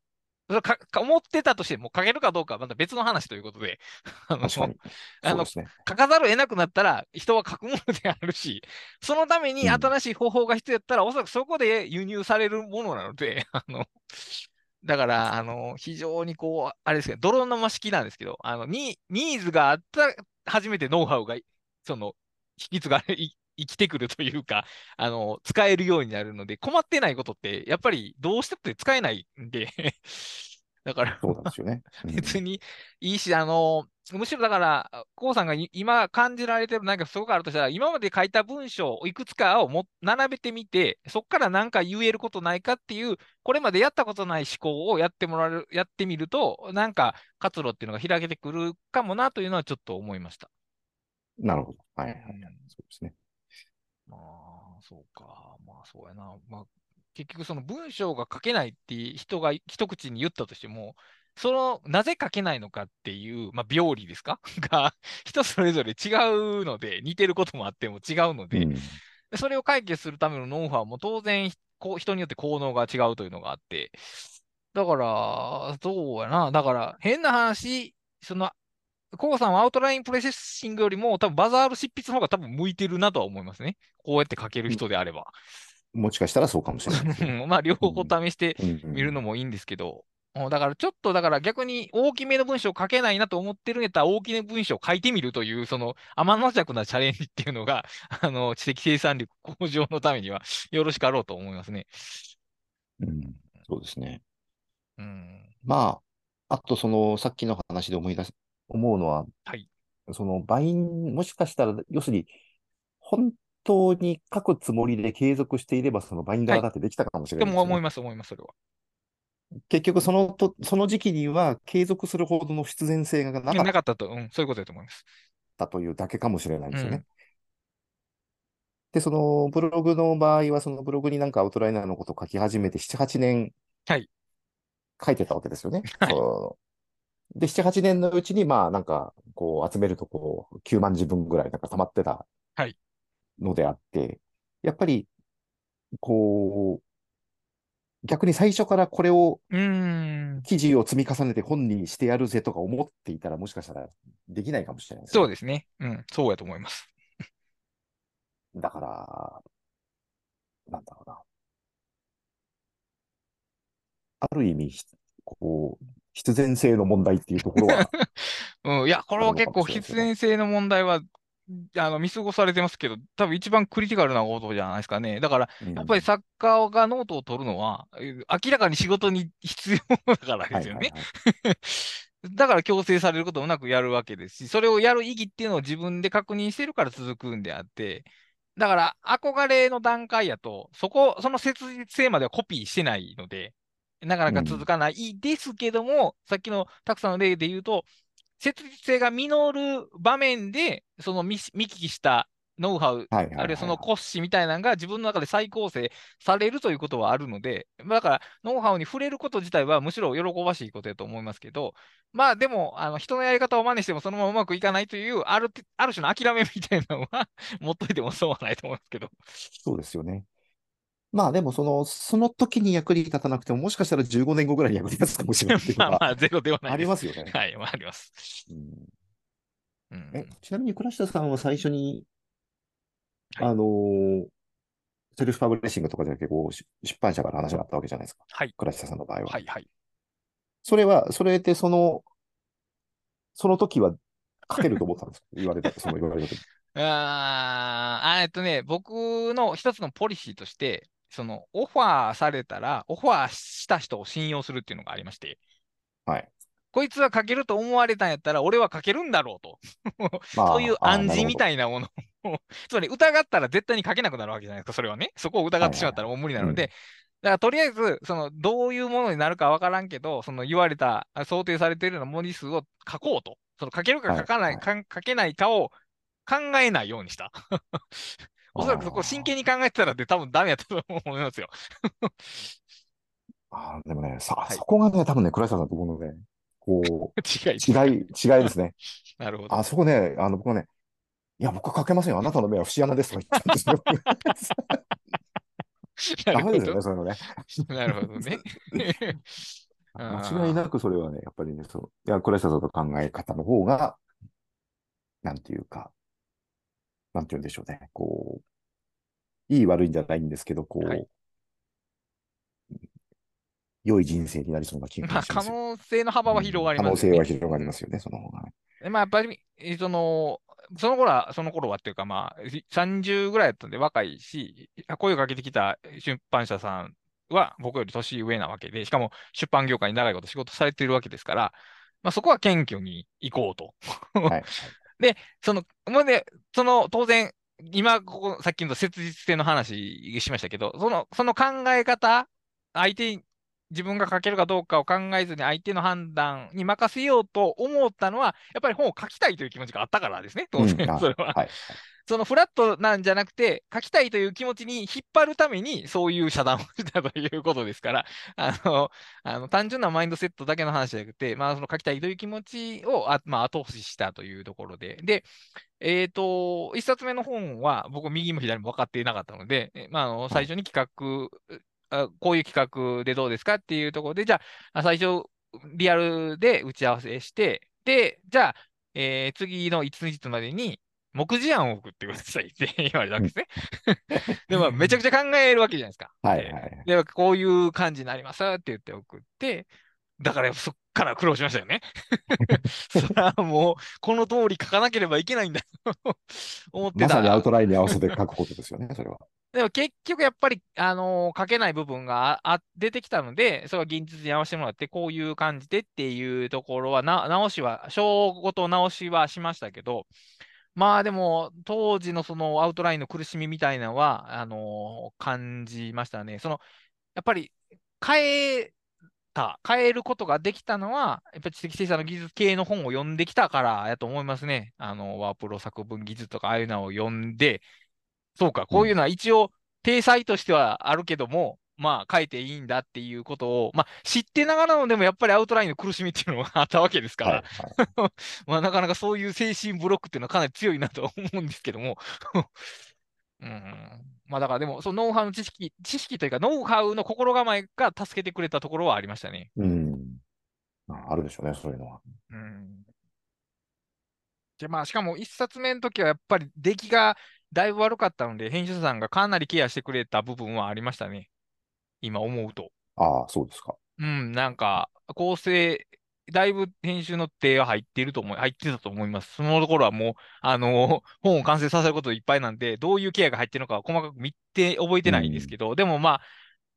思ってたとしても書けるかどうかはまた別の話ということで。書か <laughs> ざるを得なくなったら人は書くものであるし、そのためにうん。新しい方法が必要やったら、おそらくそこで輸入されるものなので、<laughs> あの、だから、あの、非常にこう、あれですけど、泥沼式なんですけど、あの、ニニーズがあったら初めてノウハウが、その、引き継がれ、い生きてくるというか、<laughs> あの、使えるようになるので、困ってないことって、やっぱりどうしてって使えないんで、<laughs> だから、<laughs> 別にいいし、あの、むしろだから、こうさんがい今感じられてる何かすごくあるとしたら、今まで書いた文章をいくつかをも並べてみて、そこから何か言えることないかっていう、これまでやったことない思考をやってもらえる、やってみると、なんか活路っていうのが開けてくるかもなというのはちょっと思いました。なるほど。はいはいそうですね。まあ、そうか。まあ、そうやな。まあ、結局、その文章が書けないって人が一口に言ったとしても、その、なぜ書けないのかっていう、まあ、病理ですか？<laughs> が、人それぞれ違うので、似てることもあっても違うので、うんでそれを解決するためのノウハウも当然、こう人によって効能が違うというのがあって、だから、そうやな。だから、変な話、その、コウさんはアウトラインプロセッシングよりも、多分バザール執筆の方が多分向いてるなとは思いますね。こうやって書ける人であれば。もしかしたらそうかもしれない。<laughs> まあ、両方試してうんみるのもいいんですけど、うんだからちょっと、だから逆に大きめの文章を書けないなと思ってるんやったら、大きめの文章を書いてみるという、その天の弱なチャレンジっていうのが、<laughs> あの、知的生産力向上のためにはよろしかろうと思いますね。うんそうですね。うん。まあ、あとその、さっきの話で思い出す、思うのは、はい。その、バイン、もしかしたら、要するに、本当に書くつもりで継続していれば、そのバインダーだってできたかもしれでないですよねも思います、思います、それは。結局そのと、その時期には継続するほどの必然性がなかっなかったと、うん、そういうことだと思います。たというだけかもしれないですよね。うんで、そのブログの場合は、そのブログになんかアウトライナーのことを書き始めて7、8年はい書いてたわけですよね。<laughs> はいそうで、7、8年のうちに、まあなんか、こう集めるとこう、9万字分ぐらいなんか溜まってたはいのであって、やっぱり、こう、逆に最初からこれを。記事を積み重ねて本にしてやるぜとか思っていたら、もしかしたらできないかもしれないですね、そうですね。うん、そうやと思います。<laughs> だから、なんだろうな。ある意味、ひこう、必然性の問題っていうところは、<laughs> うん、いや、これは結構必然性の問題は、あの見過ごされてますけど、多分一番クリティカルなことじゃないですかね。だから、やっぱり作家がノートを取るのは、えー明らかに仕事に必要だからですよね。<laughs> だから強制されることもなくやるわけですし、それをやる意義っていうのを自分で確認してるから続くんであって、だから憧れの段階やと、そこ、その切実性まではコピーしてないので、なかなか続かないですけども、さっきのたくさんの例で言うと、切実性が実る場面で、その見見聞きしたノウハウ、あるいはその骨子みたいなのが自分の中で再構成されるということはあるので、まあだから、ノウハウに触れること自体はむしろ喜ばしいことやと思いますけど、まあでも、あの人のやり方を真似してもそのままうまくいかないという、あるある種の諦めみたいなのは <laughs> 持っといてもそうはないと思うんですけど。そうですよね。まあでもその、その時に役に立たなくても、もしかしたら15年後ぐらいに役に立つかもしれない <laughs> まあまあ、ゼロではないあ。りますよね。はい、まあ、あります。うんうんえちなみに倉下さんは最初に、はいあのーセルフパブリッシングとかじゃなくて、こう、し出版社から話があったわけじゃないですか。はい、倉下さんの場合は。はい、はい。それは、それってその、その時は書けると思ったんですか？<laughs> 言われた、その言われた時。<laughs> あーあえっとね、僕の一つのポリシーとして、そのオファーされたら、オファーした人を信用するっていうのがありまして、はい。こいつは書けると思われたんやったら、俺は書けるんだろうと。<laughs> まあそういう暗示みたいなものを、<laughs> つまり疑ったら絶対に書けなくなるわけじゃないですか、それはね。そこを疑ってしまったらもう無理なので、はいだからとりあえず、そのどういうものになるかわからんけど、その言われた、あ想定されているような文字数を書こうと。その書けるか書かない、はいかん書けないかを考えないようにした。おそらくそこを真剣に考えてたらで多分ダメやったと思いますよ。<laughs> あーでもね、さ、はいそこがね、多分ね、倉下さんとこのね、こ <laughs> 違い。う、違い、違いですね。<laughs> なるほど。あそこね、あの、僕はね、いや、僕は書けませんよ。あなたの目は節穴ですとか言ったんですよ。ダメですよね、ど。そういうのね。なるほどね。間違いなくそれはね、やっぱりね、その、いや、倉下さんの考え方の方が、なんていうか、なんていうんでしょうね、こう、いい悪いんじゃないんですけど、こう、はい良い人生になりそうな気まあ、可がしますよ。能性の幅は広がりますよね。可能性は広がりますよね、その方がまあ、やっぱり、えその、その頃は、その頃はっていうか、まあ、30ぐらいだったんで若いし、声をかけてきた出版社さんは僕より年上なわけで、しかも出版業界に長いこと仕事されているわけですから、まあ、そこは謙虚に行こうと。はい。でその、もうね、その、当然、今、ここ、さっきの切実性の話しましたけど、その、その考え方、相手、自分が書けるかどうかを考えずに相手の判断に任せようと思ったのは、やっぱり本を書きたいという気持ちがあったからですね、当うん然、あ <laughs> それは。はい。そのフラットなんじゃなくて、書きたいという気持ちに引っ張るために、そういう遮断をしたということですから、<laughs> あの、あの単純なマインドセットだけの話じゃなくて、まあ、その書きたいという気持ちをあ、まあ、後押ししたというところで、で、えっと、一冊目の本は、僕、右も左も分かっていなかったので、えまあ、あの最初に企画、あこういう企画でどうですかっていうところで、じゃあ、最初、リアルで打ち合わせして、で、じゃあ、えー次のいついつまでに、目次案を送ってくださいって <laughs> 言われたわけですね。でも、めちゃくちゃ考えるわけじゃないですか。はいではい。で、こういう感じになりますって言って送って、だからそっから苦労しましたよね。<laughs> それはもう、この通り書かなければいけないんだと思ってた。まさにアウトラインに合わせて書くことですよね、それは。でも結局やっぱり、あのー書けない部分があ出てきたので、それは現実に合わせてもらって、こういう感じでっていうところはな、直しは、小ごと直しはしましたけど、まあでも、当時のそのアウトラインの苦しみみたいなのは、あのー感じましたね。その、やっぱり変えた、変えることができたのは、やっぱり知的生産の技術系の本を読んできたからやと思いますね。あの、ワープロ作文技術とかああいうのを読んで、そうか、こういうのは一応、体裁としてはあるけども、まあ、書いていいんだっていうことを、まあ、知ってながらのでもやっぱりアウトラインの苦しみっていうのがあったわけですから、はい。はい <laughs> まあ、なかなかそういう精神ブロックっていうのはかなり強いなと思うんですけども。<laughs> うん。まあ、だからでも、そのノウハウの知識、知識というか、ノウハウの心構えが助けてくれたところはありましたね。うん。まああるでしょうね、そういうのは。うん。で、まあ、しかも一冊目の時はやっぱり出来がだいぶ悪かったので、編集者さんがかなりケアしてくれた部分はありましたね。今思うと。ああ、そうですか。うん、なんか、構成、だいぶ編集の手が入っていると思い、入ってたと思います。そのところはもう、あの、本を完成させることいっぱいなんで、どういうケアが入ってるのかは細かく見て覚えてないんですけど、でもま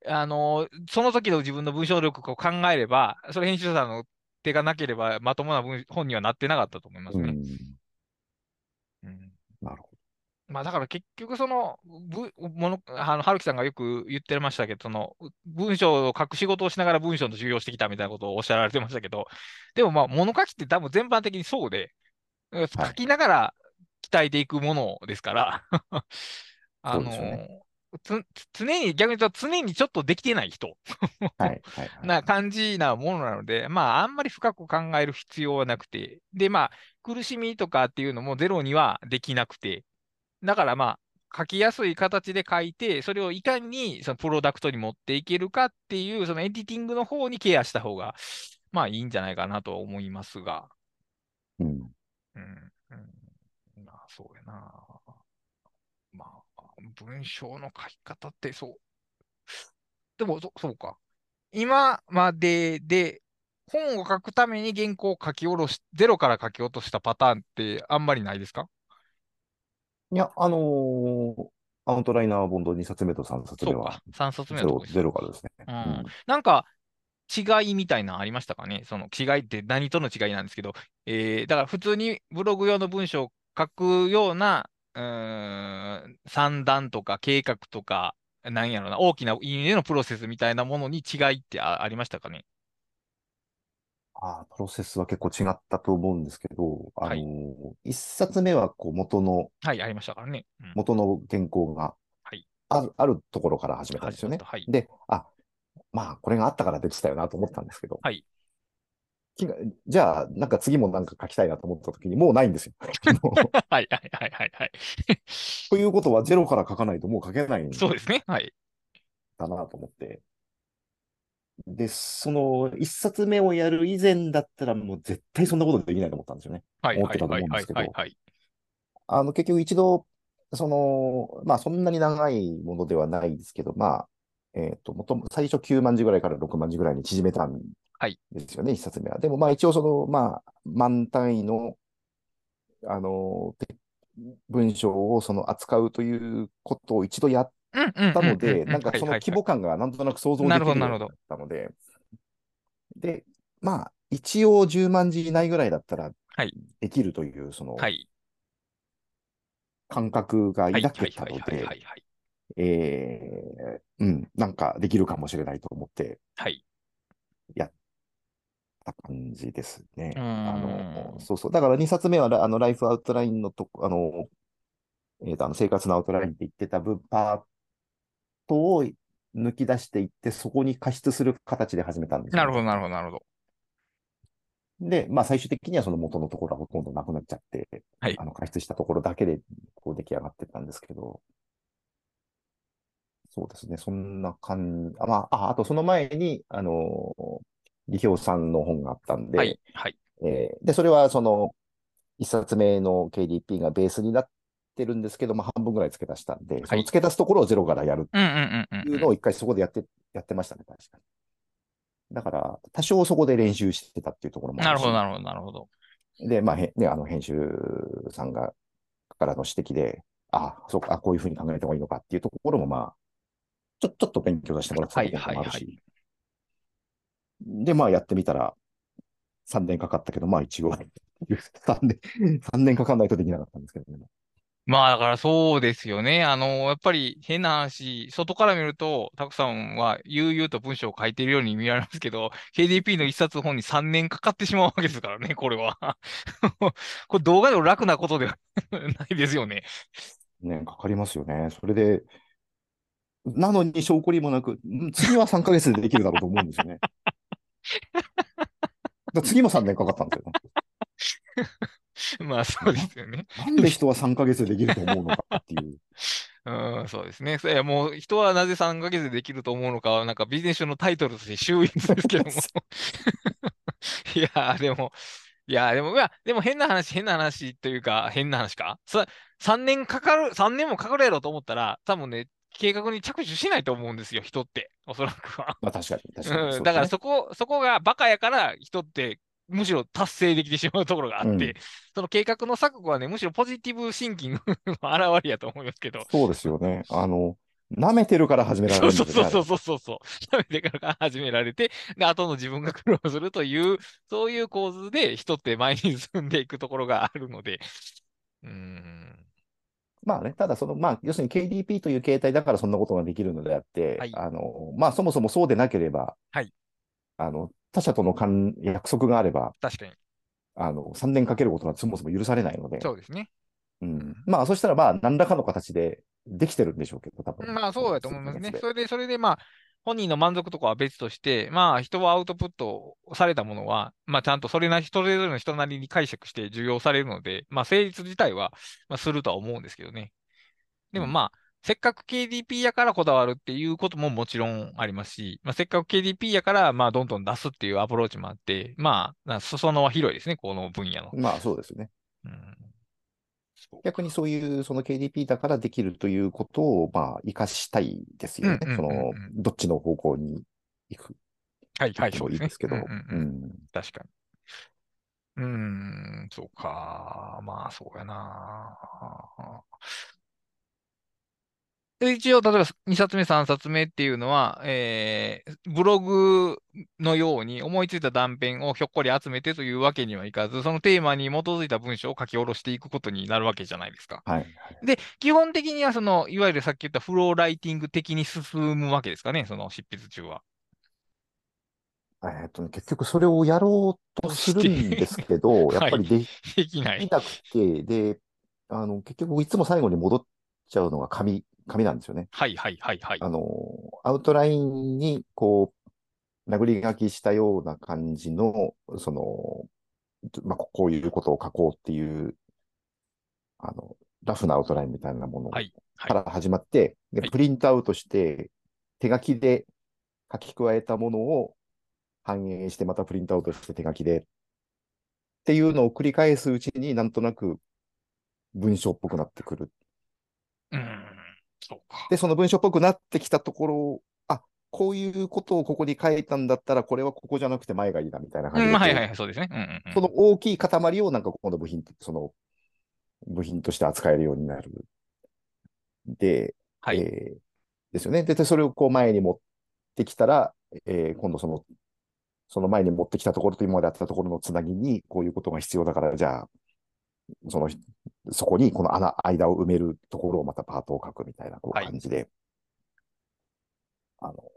あ、あの、その時の自分の文章力を考えれば、それ編集者さんの手がなければ、まともな文本にはなってなかったと思いますね。うん。まあだから結局その、ぶ、もの、あの、春樹さんがよく言ってましたけど、その、文章を書く仕事をしながら文章の授業をしてきたみたいなことをおっしゃられてましたけど、でもまあ物書きって多分全般的にそうで、はい書きながら鍛えていくものですから、<laughs> あの、つ、常に、逆に言うと常にちょっとできてない人はい、はい、はい。な感じなものなので、まあ、あんまり深く考える必要はなくて、で、まあ、苦しみとかっていうのもゼロにはできなくて、だからまあ、書きやすい形で書いて、それをいかにそのプロダクトに持っていけるかっていう、そのエディティングの方にケアした方が、まあいいんじゃないかなとは思いますが、うん。うん、うん、まあ、そうやな。まあ、文章の書き方ってそう。でも、そそうか。今までで、本を書くために原稿を書き下ろし、ゼロから書き落としたパターンってあん。まりないですかいや、あのーアウトライナーボンド2冊目と3冊目はそうか。3冊目ゼロのとゼロからですね。うん。うん。なんか、違いみたいなのありましたかね？その違いって何との違いなんですけど、えーだから普通にブログ用の文章を書くような、うーん、算段とか計画とか、なんやろな、大きな意味でのプロセスみたいなものに違いってあありましたかね？あープロセスは結構違ったと思うんですけど、あのーはい一冊目はこう元の、はい、ありましたからね。うん元の原稿がはいある、あるところから始めたんですよねはい。で、あ、まあ、これがあったからできたよなと思ったんですけど、はい。じゃあ、なんか次もなんか書きたいなと思った時に、もうないんですよ。は <laughs> い、はい、はい、はい、はい。ということは、ゼロから書かないともう書けないんそうですね。はい。だなと思って。で、その一冊目をやる以前だったらもう絶対そんなことできないと思ったんですよね。はい、はい、思ってたとはい、はい思うんですけ、どはいはい。あの、結局一度、その、まあそんなに長いものではないですけど、まあ、えっと、もとも最初9万字ぐらいから6万字ぐらいに縮めたんはいですよね、一冊目は。でもまあ一応その、まあ、万単位の、あの、て文章をその扱うということを一度やっ。たので、うんなんかその規模感がなんとなく想像できなるようになったので、で、まあ、一応10万字以内ぐらいだったらはいできるという、そのはい。感覚がはい、抱けたので。えーうん、なんかできるかもしれないと思ってはい。た感じですね。あの、そうそう。だから2冊目はラ、あの、ライフアウトラインのとこ、あの、えーと、あの、生活のアウトラインって言ってた分、パートを抜き出していって、そこに加筆する形で始めたんですよなるほど、なるほど、なるほど。で、まあ最終的にはその元のところはほとんどなくなっちゃって、はいあの加筆したところだけでこう出来上がってたんですけど、そうですね、そんな感じ、あ、まあ、あ、あとその前に、あの、李氷さんの本があったんで、はい、はい。えーで、それはその、一冊目の KDP がベースになってるんですけども、半分ぐらい付け足したんで、その付け足すところをゼロからやる。っていうのを一回そこでやって、やってましたね、確かに。だから、多少そこで練習してたっていうところもあるしなるほど、なるほど、なるほど。で、まあ、へね、あの、編集さんが、からの指摘で、あ、そうか、あこういうふうに考えた方がいいのかっていうところも、まあ、ちょ、ちょっと勉強させてもらってたところもあるはいはいし。で、まあ、やってみたら、3年かかったけど、まあ、一応、<laughs> 3年、三年かかんないとできなかったんですけどね。まあ、だからそうですよね。あの、やっぱり変な話、外から見ると、たくさんは悠々と文章を書いているように見られますけど、KDP の一冊本に3年かかってしまうわけですからね、これは。<laughs> これ動画でも楽なことでは <laughs> ないですよね。ね、かかりますよね。それで、なのに証拠りもなく、ん次は3ヶ月でできるだろうと思うんですよね。<laughs> 次も3年かかったんですよね。<laughs> まあ、そうですよね。<laughs> なんで人は3ヶ月でできると思うのかっていう。<laughs> うん、そうですね。それはもう、人はなぜ3ヶ月でできると思うのかは、なんかビジネス書のタイトルとして秀逸ですけども。いやー、でも、いやー、でも、いや、でも変な話、変な話というか、変な話か？さ、3年かかる、3年もかかるやろと思ったら、多分ね、計画に着手しないと思うんですよ、人って。おそらくは。まあ確かに、確かにね。うん、だからそこ、そこがバカやから、人って、むしろ達成できてしまうところがあって、うんその計画の錯誤はね、むしろポジティブシンキング <laughs> の表れやと思いますけど。そうですよね。あの、舐めてるから始められそうるんですよね。そうそうそうそうそう。食べてから始められて、で、後の自分が苦労するという、そういう構図で人って前に進んでいくところがあるので、うーん。まあね、ただその、まあ、要するに KDP という形態だからそんなことができるのであって、はいあの、まあ、そもそもそうでなければ、はいあの、他社との関約束があれば、確かに。あの、3年かけることはそもそも許されないので、そうですね。うん。まあ、そしたら、まあ、何らかの形でできてるんでしょうけど、多分。まあそうだと思いますね。そそれで、それでまあ、本人の満足とかは別として、まあ人はアウトプットされたものは、まあちゃんとそれなり、それぞれの人なりに解釈して受容されるので、まあ成立自体は、まあ、するとは思うんですけどね。でもうんまあ、せっかく KDP やからこだわるっていうことももちろんありますし、まあ、せっかく KDP やから、まあどんどん出すっていうアプローチもあって、まあ、な裾野は広いですね、この分野の。まあ、そうですね。うん逆にそういう、その KDP だからできるということを、まあ、活かしたいですよね。うんうんうんうんその、どっちの方向に行くはい、はい、でそうですね。もいいですけど、うんうんうんうん確かに。うーん、そうか。まあ、そうやな。で一応、例えば2冊目、3冊目っていうのは、えーブログのように思いついた断片をひょっこり集めてというわけにはいかず、そのテーマに基づいた文章を書き下ろしていくことになるわけじゃないですか。はい。で、基本的にはその、いわゆるさっき言ったフローライティング的に進むわけですかね、その執筆中は。えっとね、結局それをやろうとするんですけど、<laughs> やっぱりでできない。きなくて、で、あの、結局いつも最後に戻っちゃうのが紙、紙なんですよね。はいはいはいはい。あの、アウトラインに、こう、殴り書きしたような感じの、その、まあ、ここういうことを書こうっていう、あの、ラフなアウトラインみたいなものはいはいから始まって、ではいプリントアウトして、手書きで書き加えたものを反映して、またプリントアウトして手書きで、っていうのを繰り返すうちになんとなく文章っぽくなってくる。うーん。で、その文章っぽくなってきたところ、あ、こういうことをここに書いたんだったら、これはここじゃなくて前がいいなみたいな感じうん、で、はいはいはい、そうですね。うんうんうんその大きい塊をなんか今度部品と、その部品として扱えるようになる。で、はい。えーですよね。で、でそれをこう前に持ってきたら、えー今度その、その前に持ってきたところと今までやってたところのつなぎに、こういうことが必要だから、じゃあ、その、そこにこの穴、間を埋めるところをまたパートを書くみたいなこうはい感じで、あの、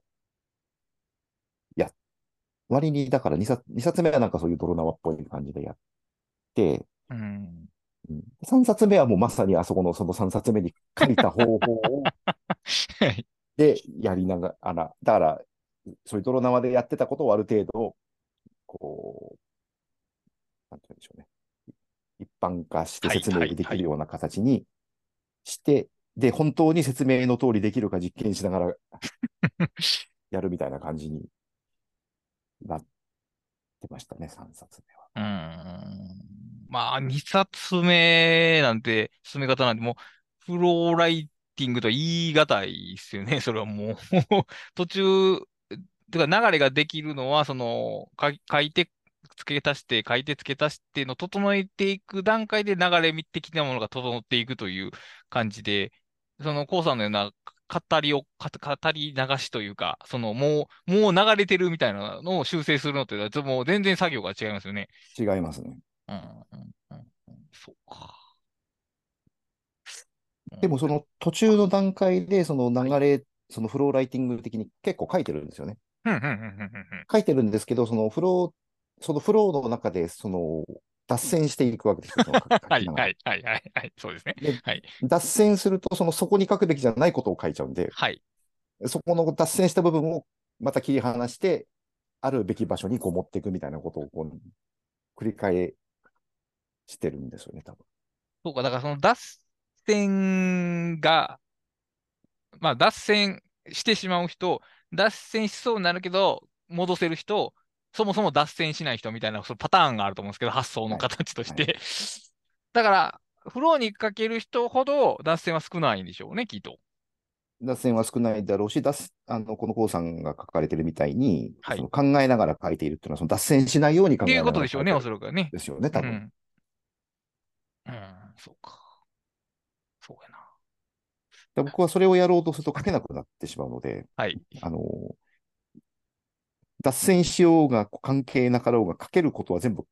いや、割に、だから2冊、二冊目はなんかそういう泥縄っぽい感じでやって、うん。うん、3冊目はもうまさにあそこのその3冊目に書いた方法を <laughs> はい。でやりながら、だから、そういう泥縄でやってたことをある程度、こう、なんて言うんでしょうね。一般化してはい説明できはいるような形にして、で、本当に説明の通りできるか実験しながら <laughs> やるみたいな感じになってましたね、3冊目は。うーん。まあ、2冊目なんて、進め方なんてもう、フローライティングと言い難いですよね。<laughs> それはもう途中、てか流れができるのは、その、か書いて、付け足して、書いて付け足しての整えていく段階で流れ的なものが整っていくという感じで、その、コウさんのような語りを、か語り流しというか、その、もう、もう流れてるみたいなのを修正するのって、もう全然作業が違いますよね。違いますね。うんうんうんうんそうか。でもその途中の段階でその流れ、そのフローライティング的に結構書いてるんですよね。書いてるんですけど、そのフロー、そのフローの中で、その脱線していくわけですよ。はいはいはいはいはい。そうですね。ではい。脱線すると、そのそこに書くべきじゃないことを書いちゃうんで、はい。そこの脱線した部分をまた切り離して、あるべき場所にこう持っていくみたいなことをこう繰り返してるんですよね、多分。そうか、だからその脱線が、まあ脱線してしまう人、脱線しそうになるけど、戻せる人、そもそも脱線しない人みたいなそのパターンがあると思うんですけど、発想の形として。<laughs> だから、フローにかける人ほど脱線は少ないんでしょうね、きっと。脱線は少ないだろうし、脱あのこのコウさんが書かれてるみたいに、はいその考えながら書いているっていうのは、その脱線しないように考っていうえながらことでしょうね、お書いてるそらくはね。ですよね、多分。うん。うん、そうか。そうやな。で僕はそれをやろうとすると書けなくなってしまうので、はい。あの、脱線しようが関係なかろうが書けることは全部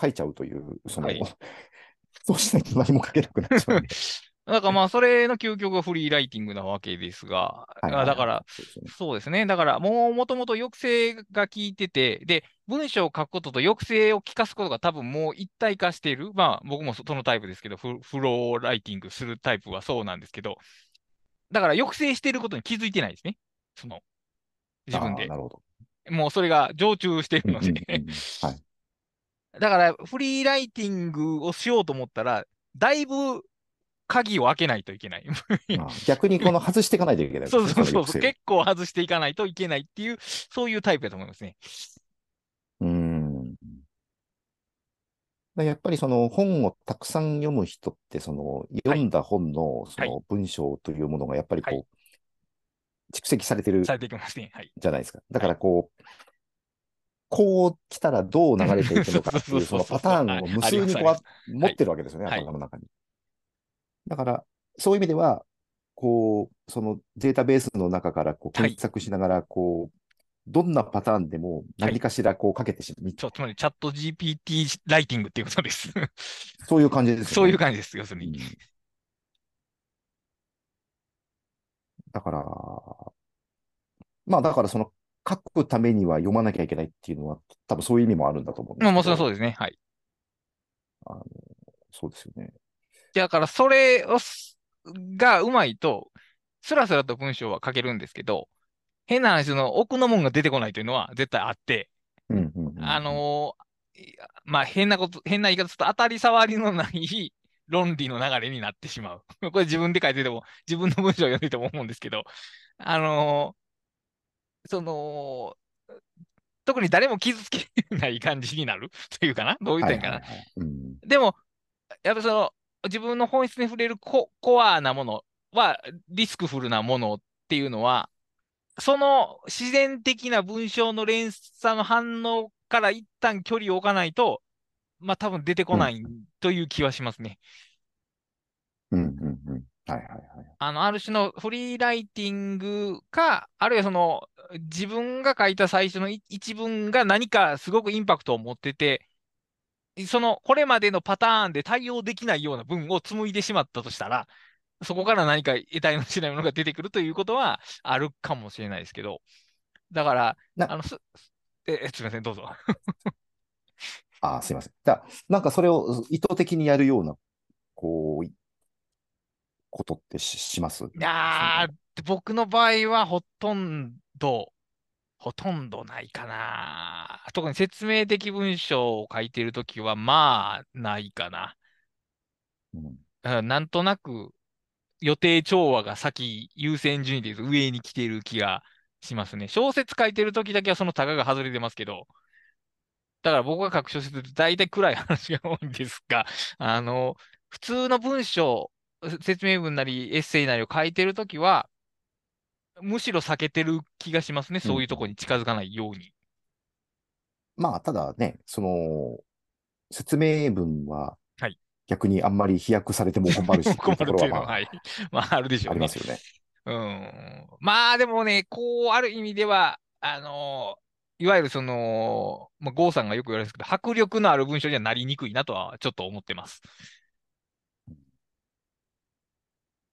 書いちゃうという、その、はい <laughs> そうしないと何も書けなくなっちゃうんで。<laughs> だからまあ、それの究極がフリーライティングなわけですが、はいはいはいだから、そうですよね。だから、もうもともと抑制が効いてて、で、文章を書くことと抑制を聞かすことが多分もう一体化している。まあ、僕もそそのタイプですけど、フフローライティングするタイプはそうなんですけど、だから抑制していることに気づいてないですね。その、自分でな。るほど。もうそれが常駐しているので。はい。だから、フリーライティングをしようと思ったら、だいぶ鍵を開けないといけない。まあ逆にこの外していかないといけないね。そうそうそう結構外していかないといけないっていう、そういうタイプだと思いますね。うーん。だやっぱりその本をたくさん読む人って、その読んだ本のその文章というものがやっぱりこう、はい蓄積されてる。じゃないですか。だからこう、こう来たらどう流れていくのかっていう、そのパターンを無数にこう持ってるわけですよね、はい頭の中に。だから、そういう意味では、こう、そのデータベースの中からこうはい検索しながら、こう、どんなパターンでも何かしらこうかけてしまう、ちょつまり、チャット GPT ライティングっていうことです。そういう感じですよね。そういう感じです、要するうんに。だから、まあだからその書くためには読まなきゃいけないっていうのは、多分そういう意味もあるんだと思うんですけど。まあ、もちろんそうですね。はい。そうですよね。だから、それをす、がうまいと、スラスラと文章は書けるんですけど、変な話、その奥のもんが出てこないというのは絶対あって、うんうんうんうんあのまあ、変なこと、変な言い方すると当たり障りのない論理の流れになってしまう。<laughs> これ自分で書いてても、自分の文章を読んでても思うんですけど、あのーその、特に誰も傷つけない感じになる <laughs> というかな？どういう点かな、でも、やっぱその、自分の本質に触れるココアなものは、リスクフルなものっていうのは、その自然的な文章の連鎖の反応から一旦距離を置かないと、まあ多分出てこないという気はしますね。うんうんうん。はいはいはい。あの、ある種のフリーライティングか、あるいはその、自分が書いた最初の一一文が何かすごくインパクトを持ってて、その、これまでのパターンで対応できないような文を紡いでしまったとしたら、そこから何か得体のしないものが出てくるということはあるかもしれないですけど、だから、なあの、す、え、えすみません、どうぞ。ああ、すいません。じゃあ、なんかそれを意図的にやるような、こう、いことってしします？いやー、僕の場合はほとんど、ほとんどないかな。特に説明的文章を書いているときは、まあ、ないかな。うんうんなんとなく、予定調和が先、優先順位で上に来ている気がしますね。小説書いてるときだけはそのタガが外れてますけど、だから僕が書く小説って大体暗い話が多いんですが、<laughs> あの、普通の文章、説明文なりエッセイなりを書いてるときは、むしろ避けてる気がしますね。そういうところに近づかないように。まあ、ただね、その、説明文ははい、逆にあんまり飛躍されても困るし <laughs> 困るっていうのは、はい。<laughs> まあ、あるでしょうねありま。すよね。うん。まあでもね、こう、ある意味では、あのいわゆるその、まあ、郷さんがよく言われるんですけど、迫力のある文章にはなりにくいなとはちょっと思ってます。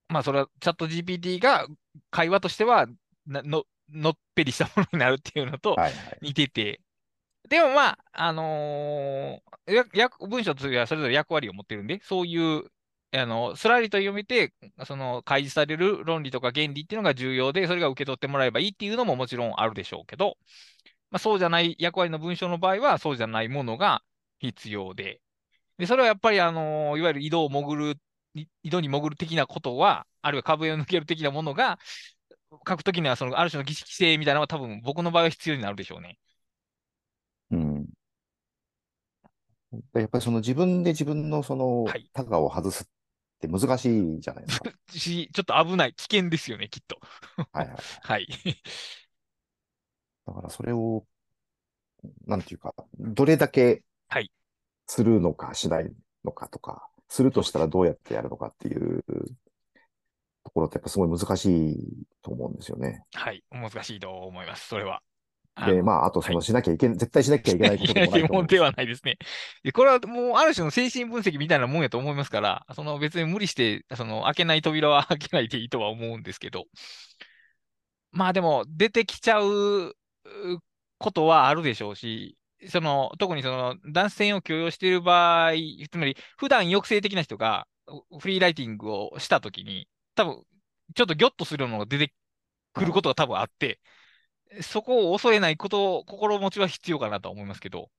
まあそれはチャット GPT が会話としてはなの、のっぺりしたものになるっていうのとはいはい。似てて、でもまあ、あのー文章というのはそれぞれ役割を持ってるんで、そういう、あの、スラリと読めて、その開示される論理とか原理っていうのが重要で、それが受け取ってもらえばいいっていうのももちろんあるでしょうけど、まあ、そうじゃない役割の文章の場合は、そうじゃないものが必要で、で、それはやっぱり、あのいわゆる井戸を潜る、い井戸に潜る的なことは、あるいは壁を抜ける的なものが、書くときには、その、ある種の儀式性みたいなのは多分僕の場合は必要になるでしょうね。うん。やっぱりその自分で自分のそのはいタガを外すって難しいじゃないですか。<laughs> し、ちょっと危ない、危険ですよね、きっと。はいはい。はい。<laughs> だからそれを、なんていうか、どれだけはいするのかしないのかとか、するとしたらどうやってやるのかっていうところってやっぱすごい難しいと思うんですよね。はい。難しいと思います、それは。で、まあ、あと、そはいのしなきゃいけない、絶対しなきゃいけないことでもないと思うで <laughs> はないですね。でこれはもうある種の精神分析みたいなもんやと思いますから、その別に無理して、その開けない扉は開けないでいいとは思うんですけど、まあでも出てきちゃううことはあるでしょうし、その特にその男性を許容している場合、つまり普段抑制的な人がうフリーライティングをしたときに、多分ちょっとギョッとするようなのが出てくることが多分あって、そこを恐れないこと、心持ちは必要かなとは思いますけど。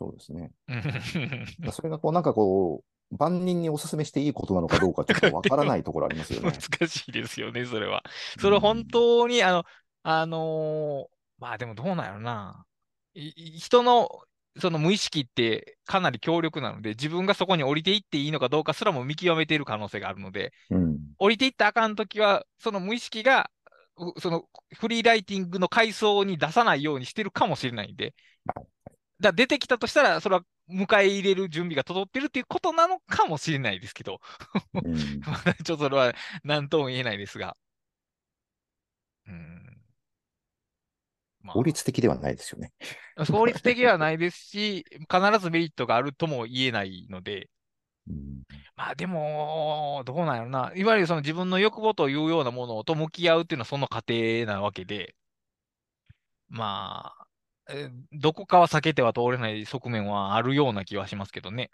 そうですね。う <laughs> んそれがこう、なんかこう、万人にお勧めしていいことなのかどうかちょっとわからないところありますよね。<laughs> 難しいですよね、それは。それ本当に、あの、あのーまあでもどうなんやろな。人のその無意識ってかなり強力なので、自分がそこに降りていっていいのかどうかすらも見極めている可能性があるので、うん。降りていったらあかんときは、その無意識が、うそのフリーライティングの階層に出さないようにしてるかもしれないんで、はいだ出てきたとしたら、それは迎え入れる準備が整ってるっていうことなのかもしれないですけど、うん <laughs> まだちょっとそれは何とも言えないですが。うん。ま法律的ではないですよね。あ、法律的ではないですし、必ずメリットがあるとも言えないので、うんまあでも、どうなんやろな。いわゆるその自分の欲望というようなものと向き合うっていうのはその過程なわけで、まあ、えーどこかは避けては通れない側面はあるような気はしますけどね。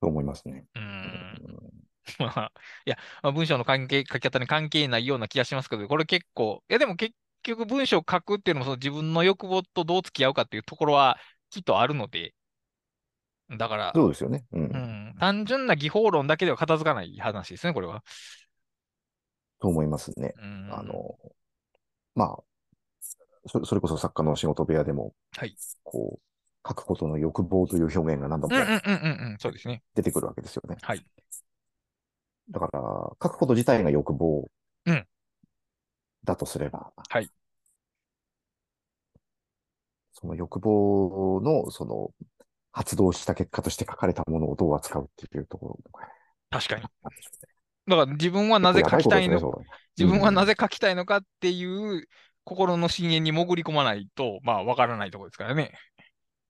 と思いますね。う。うんん <laughs> まあ、いや、まあ、文章の関係、書き方に関係ないような気がしますけど、これ結構、いやでも結局文章を書くっていうのもその自分の欲望とどう付き合うかっていうところはきっとあるので、だから、そうですよね。うんうん、単純な技法論だけでは片付かない話ですね、これは。と思いますね。うん、あの、まあ、そそれこそ作家の仕事部屋でも、はい。こう、書くことの欲望という表現が何度もうんうんうんうんうん、そうですね。出てくるわけですよね。はい。だから、書くこと自体が欲望うんだとすれば、はいその欲望の、その、発動した結果として書かれたものをどう扱うっていうところ確かに。だから自分はなぜ書きたいの、結構やばいことですね自分はなぜ、ぜ書きたいのかっていう心の深淵に潜り込まないと、まあ、わからないところですからね。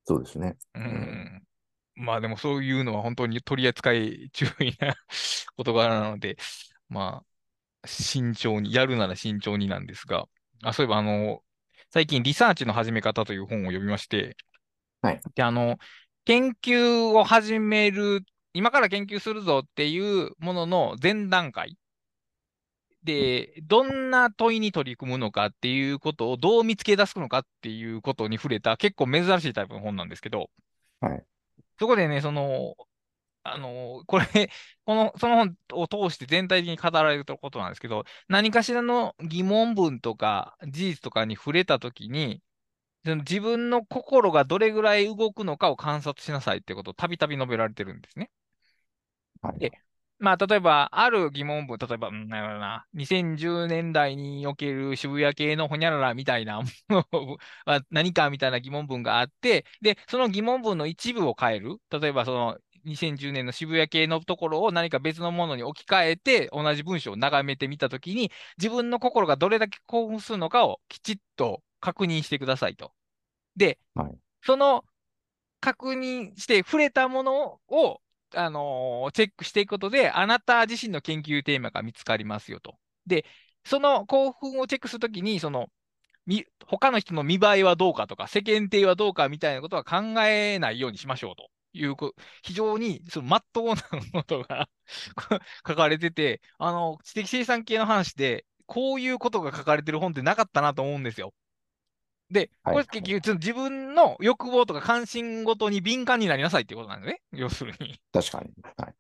そうですね。ううんん。まあでもそういうのは本当に取り扱い注意な <laughs> 事柄なので、まあ、慎重に、やるなら慎重になんですが、あ、そういえばあの、最近リサーチの始め方という本を読みまして、はい。で、あの、研究を始める、今から研究するぞっていうものの前段階で、どんな問いに取り組むのかっていうことをどう見つけ出すのかっていうことに触れた結構珍しいタイプの本なんですけど、はい。そこでね、その、あの、これ、<laughs> この、その本を通して全体的に語られることなんですけど、何かしらの疑問文とか事実とかに触れたときに、その自分の心がどれぐらい動くのかを観察しなさいってことをたびたび述べられてるんですね。はい。でまあ、例えば、ある疑問文、例えば、うんなな、2010年代における渋谷系のほにゃららみたいなものは <laughs> 何かみたいな疑問文があって、で、その疑問文の一部を変える。例えば、その2010年の渋谷系のところを何か別のものに置き換えて、同じ文章を眺めてみたときに、自分の心がどれだけ興奮するのかをきちっと確認してくださいと。で、はいその確認して触れたものをあのーチェックしていくことで、あなた自身の研究テーマが見つかりますよと。で、その興奮をチェックするときに、その、み他の人の見栄えはどうかとか、世間体はどうかみたいなことは考えないようにしましょうというこ、非常にその真っ当な <laughs> ことが書かれてて、あの、知的生産系の話で、こういうことが書かれてる本ってなかったなと思うんですよ。で、はいこれ結局、自分の欲望とか関心ごとに敏感になりなさいっていうことなんですね。要するに。確かに。はい。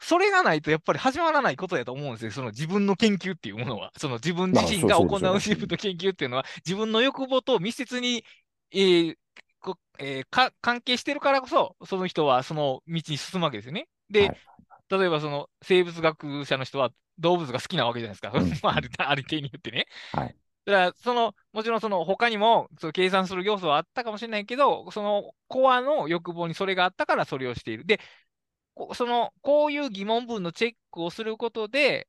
それがないとやっぱり始まらないことだと思うんですよ。その自分の研究っていうものは。その自分自身が行う自分の研究っていうのは、自分の欲望と密接に、えーこえーか関係してるからこそ、その人はその道に進むわけですよね。で、はい例えばその生物学者の人は動物が好きなわけじゃないですか。うん <laughs> まあ、あるある程に言ってね。はい。だから、その、もちろんその他にも、その計算する要素はあったかもしれないけど、そのコアの欲望にそれがあったからそれをしている。で、こその、こういう疑問文のチェックをすることで、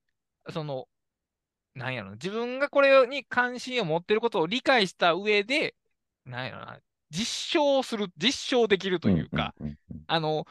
その、なんやろな、自分がこれに関心を持ってることを理解した上で、なんやろな、実証する、実証できるというか、うんうんうんあの、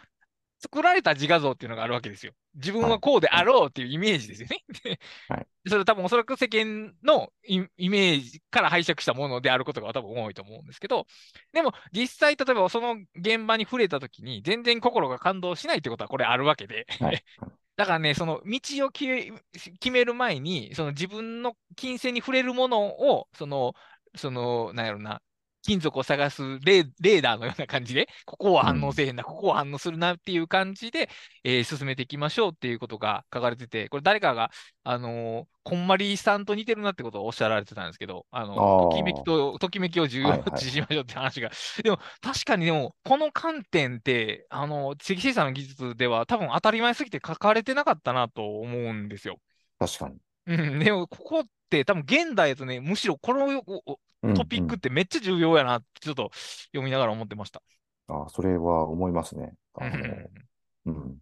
作られた自画像っていうのがあるわけですよ。自分ははいこうであろうっていうイメージですよね。ではい <laughs> それ多分おそらく世間のイイメージから拝借したものであることが多分多いと思うんですけど、でも実際例えばその現場に触れた時に全然心が感動しないってことはこれあるわけで、はい。<laughs> だからね、その道を決め決める前に、その自分の金銭に触れるものを、その、その、なんやろな、金属を探すレーダーのような感じで、ここは反応せえへんな、ここは反応するなっていう感じで、えー進めていきましょうっていうことが書かれてて、これ誰かが、あのーこんまりさんと似てるなってことをおっしゃられてたんですけど、あのときめきと、ときめきを重要はいはい視しましょうって話が。でも、確かにでも、この観点って、あの、積生産の技術では多分当たり前すぎて書かれてなかったなと思うんですよ。確かに。うん、でも、ここって多分現代だとね、むしろこのトピックってめっちゃ重要やなって、ちょっと読みながら思ってました。うんあそれは思いますね。あの、うんうん。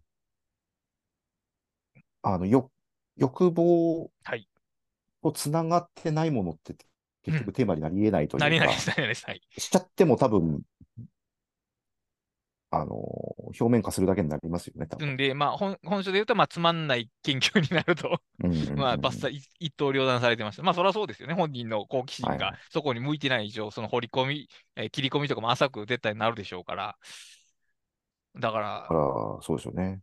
あの、よ、欲望はい。とつながってないものって結局テーマになり得ないというか、何々です、何々です。はい。しちゃっても多分、あの、表面化するだけになりますよね、多分。んで、まあ、本本書で言うと、まあ、つまんない研究になると、うんうんうん <laughs> まあ、バッサリ一一刀両断されてました。まあ、そりゃそうですよね。本人の好奇心がはいはいそこに向いてない以上、その掘り込み、えー切り込みとかも浅く絶対なるでしょうから。だからら、そうですよね。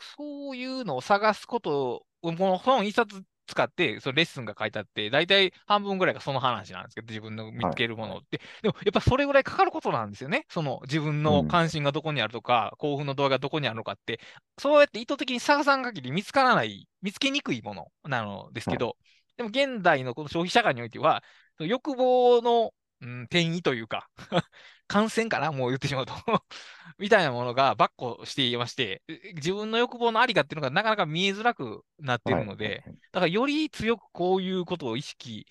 そういうのを探すことを、この本一冊使って、そのレッスンが書いてあって、大体半分ぐらいがその話なんですけど、自分の見つけるものって。でも、やっぱそれぐらいかかることなんですよね。その自分の関心がどこにあるとか、興奮の度合いがどこにあるのかって、そうやって意図的に探さん限り見つからない、見つけにくいものなのですけど、でも現代のこの消費社会においては、欲望の、うん、転移というか、感染かなもう言ってしまうと <laughs> みたいなものがばっこしていまして、自分の欲望のありかっていうのがなかなか見えづらくなっているので、はいだからより強くこういうことを意識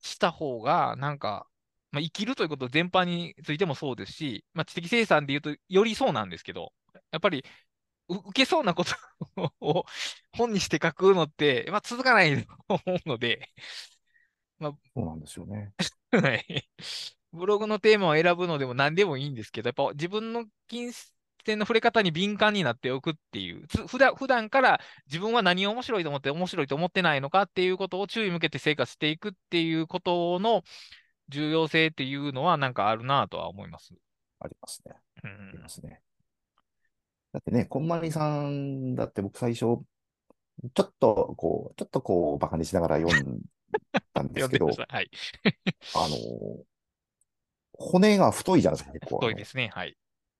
した方が、なんか、まあ、生きるということ全般についてもそうですし、まあ、知的生産で言うとよりそうなんですけど、やっぱりう受けそうなこと <laughs> を本にして書くのって、まあ、続かないと思うので、そうなんですよね。<laughs> はい。ブログのテーマを選ぶのでも何でもいいんですけど、やっぱ自分の金銭の触れ方に敏感になっておくっていう、つ普段普段から自分は何を面白いと思って面白いと思ってないのかっていうことを注意向けて生活していくっていうことの重要性っていうのはなんかあるなとは思います。ありますね。うありんま。すね。だってね、こんまりさんだって僕最初、ちょっとこう、ちょっとこう、バカにしながら読んだんですけど。<laughs> はい。あの、骨が太いじゃないですか、結構。太いですね。はい。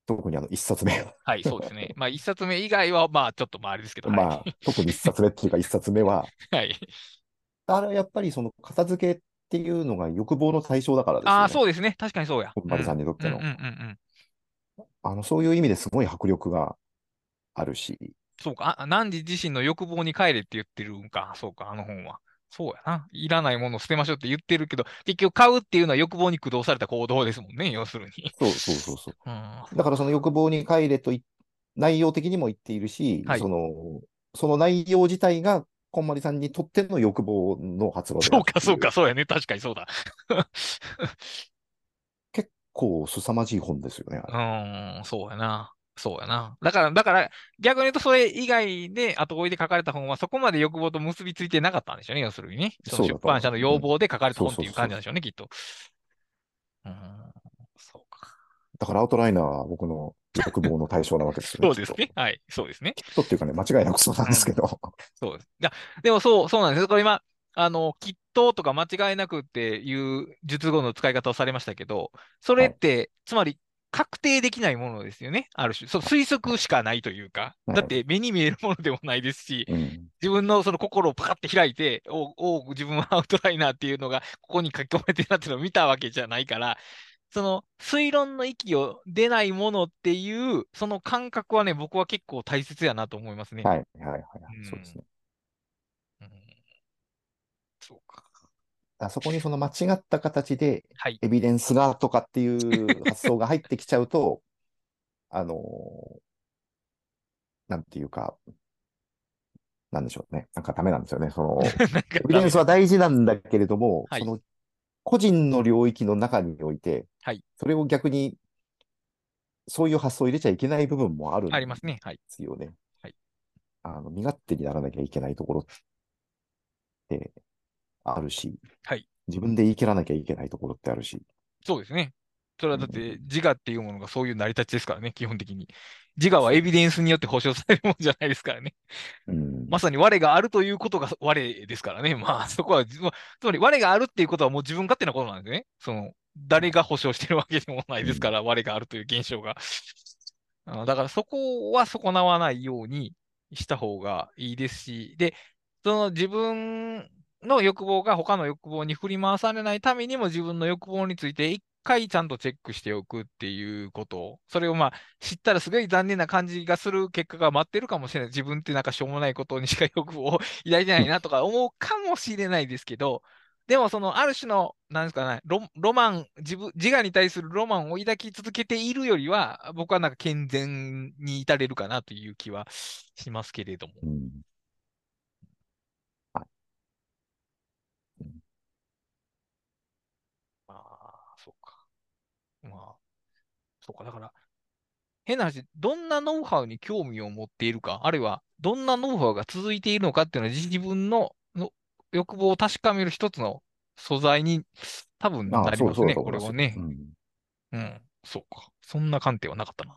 特にあの、一冊目は。はい、そうですね。まあ、一冊目以外は、まあ、ちょっとまあ、あれですけど、まはあ、特に一冊目っていうか一冊目は、い。<laughs> はい。あれはやっぱりその片付けっていうのが欲望の対象だからですよね。ああ、そうですね。確かにそうや。こんまりさんにとってのうんうんうんうん。あの、そういう意味ですごい迫力があるし、そうか。あ、ナンジ自身の欲望に帰れって言ってるんか。そうか、あの本は。そうやな。いらないものを捨てましょうって言ってるけど、結局買うっていうのは欲望に駆動された行動ですもんね、要するに。そうそうそうそう。うん。だからその欲望に帰れとい内容的にも言っているし、はいその、その内容自体が、こんまりさんにとっての欲望の発露そうか、そうか、そうやね。確かにそうだ。<laughs> 結構凄まじい本ですよね。うん、そうやな。そうやな。だから、だから、逆に言うとそれ以外で後追いで書かれた本はそこまで欲望と結びついてなかったんでしょうね、要するにね。そ出版社の要望で書かれた本っていう感じなんでしょうね、きっと。うん、そうか。だからアウトライナーは僕の欲望の対象なわけですよね。<laughs> そうですね。はい、そうですね。と。きっとっていうかね、間違いなくそうなんですけど。そうです。いや、でもそう、そうなんです。これ今、あの、きっととか間違いなくっていう術語の使い方をされましたけど、それって、つまり、確定できないものですよね。ある種。そう推測しかないというか。はいだって目に見えるものでもないですし、うん。自分のその心をパカって開いて、おお、自分はアウトライナーっていうのがここに書き込まれてるなっていうのを見たわけじゃないから、その推論の域を出ないものっていう、その感覚はね、僕は結構大切やなと思いますね。はい、はい、はいうん。そうですね。うんそうか。あそこにその間違った形ではい。エビデンスがとかっていう発想が入ってきちゃうと、<laughs> あの、なんていうか、なんでしょうね。なんかダメなんですよね。その、<laughs> エビデンスは大事なんだけれども、はいその、個人の領域の中において、はいそれを逆に、そういう発想を入れちゃいけない部分もあるんでありますね。はい。すよね。はいあの、身勝手にならなきゃいけないところってあるし、はい自分で言い切らなきゃいけないところってあるし、そうですね。それはだって自我っていうものがそういう成り立ちですからね、基本的に。自我はエビデンスによって保証されるものじゃないですからね。うん、まさに我があるということが我ですからね。まあ、<laughs> そこは、まあつまり我があるっていうことはもう自分勝手なことなんですね。その、誰が保証してるわけでもないですから、我があるという現象が。あだからそこは損なわないようにした方がいいですし、で、その自分の欲望が他の欲望に振り回されないためにも自分の欲望について一回ちゃんとチェックしておくっていうことそれをまあ知ったらすごい残念な感じがする結果が待ってるかもしれない。自分ってなんかしょうもないことにしか欲望を抱いてないなとか思うかもしれないですけど、でもそのある種の、なんですかね、ロロマン、自分、自我に対するロマンを抱き続けているよりは、僕はなんか健全に至れるかなという気はしますけれども。うんはいうんまあ、そうか。まあ、そうか。だから、変な話、どんなノウハウに興味を持っているか、あるいは、どんなノウハウが続いているのかっていうのは、自分のの欲望を確かめる一つの素材に多分なりますね。これはねう。んうん、そうか。そんな観点はなかったな。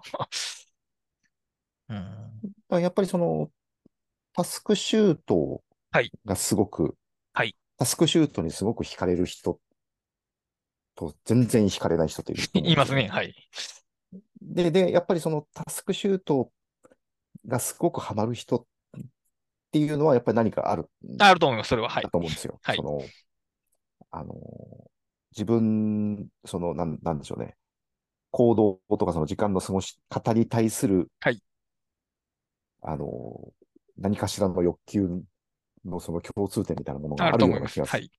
<laughs> うん、やっぱりその、タスクシュートはいがすごく、はいタスクシュートにすごく惹かれる人と全然惹かれない人というん <laughs> いますね。はい。で、で、やっぱりそのタスクシュートがすごくハマる人っていうのはやっぱり何かあるあると思います、それは。はい。と思うんですよ。はいその、あの、自分、その、なん、なんでしょうね。行動とかその時間の過ごし方に対する、はいあの、何かしらの欲求のその共通点みたいなものがある。ような気がはい。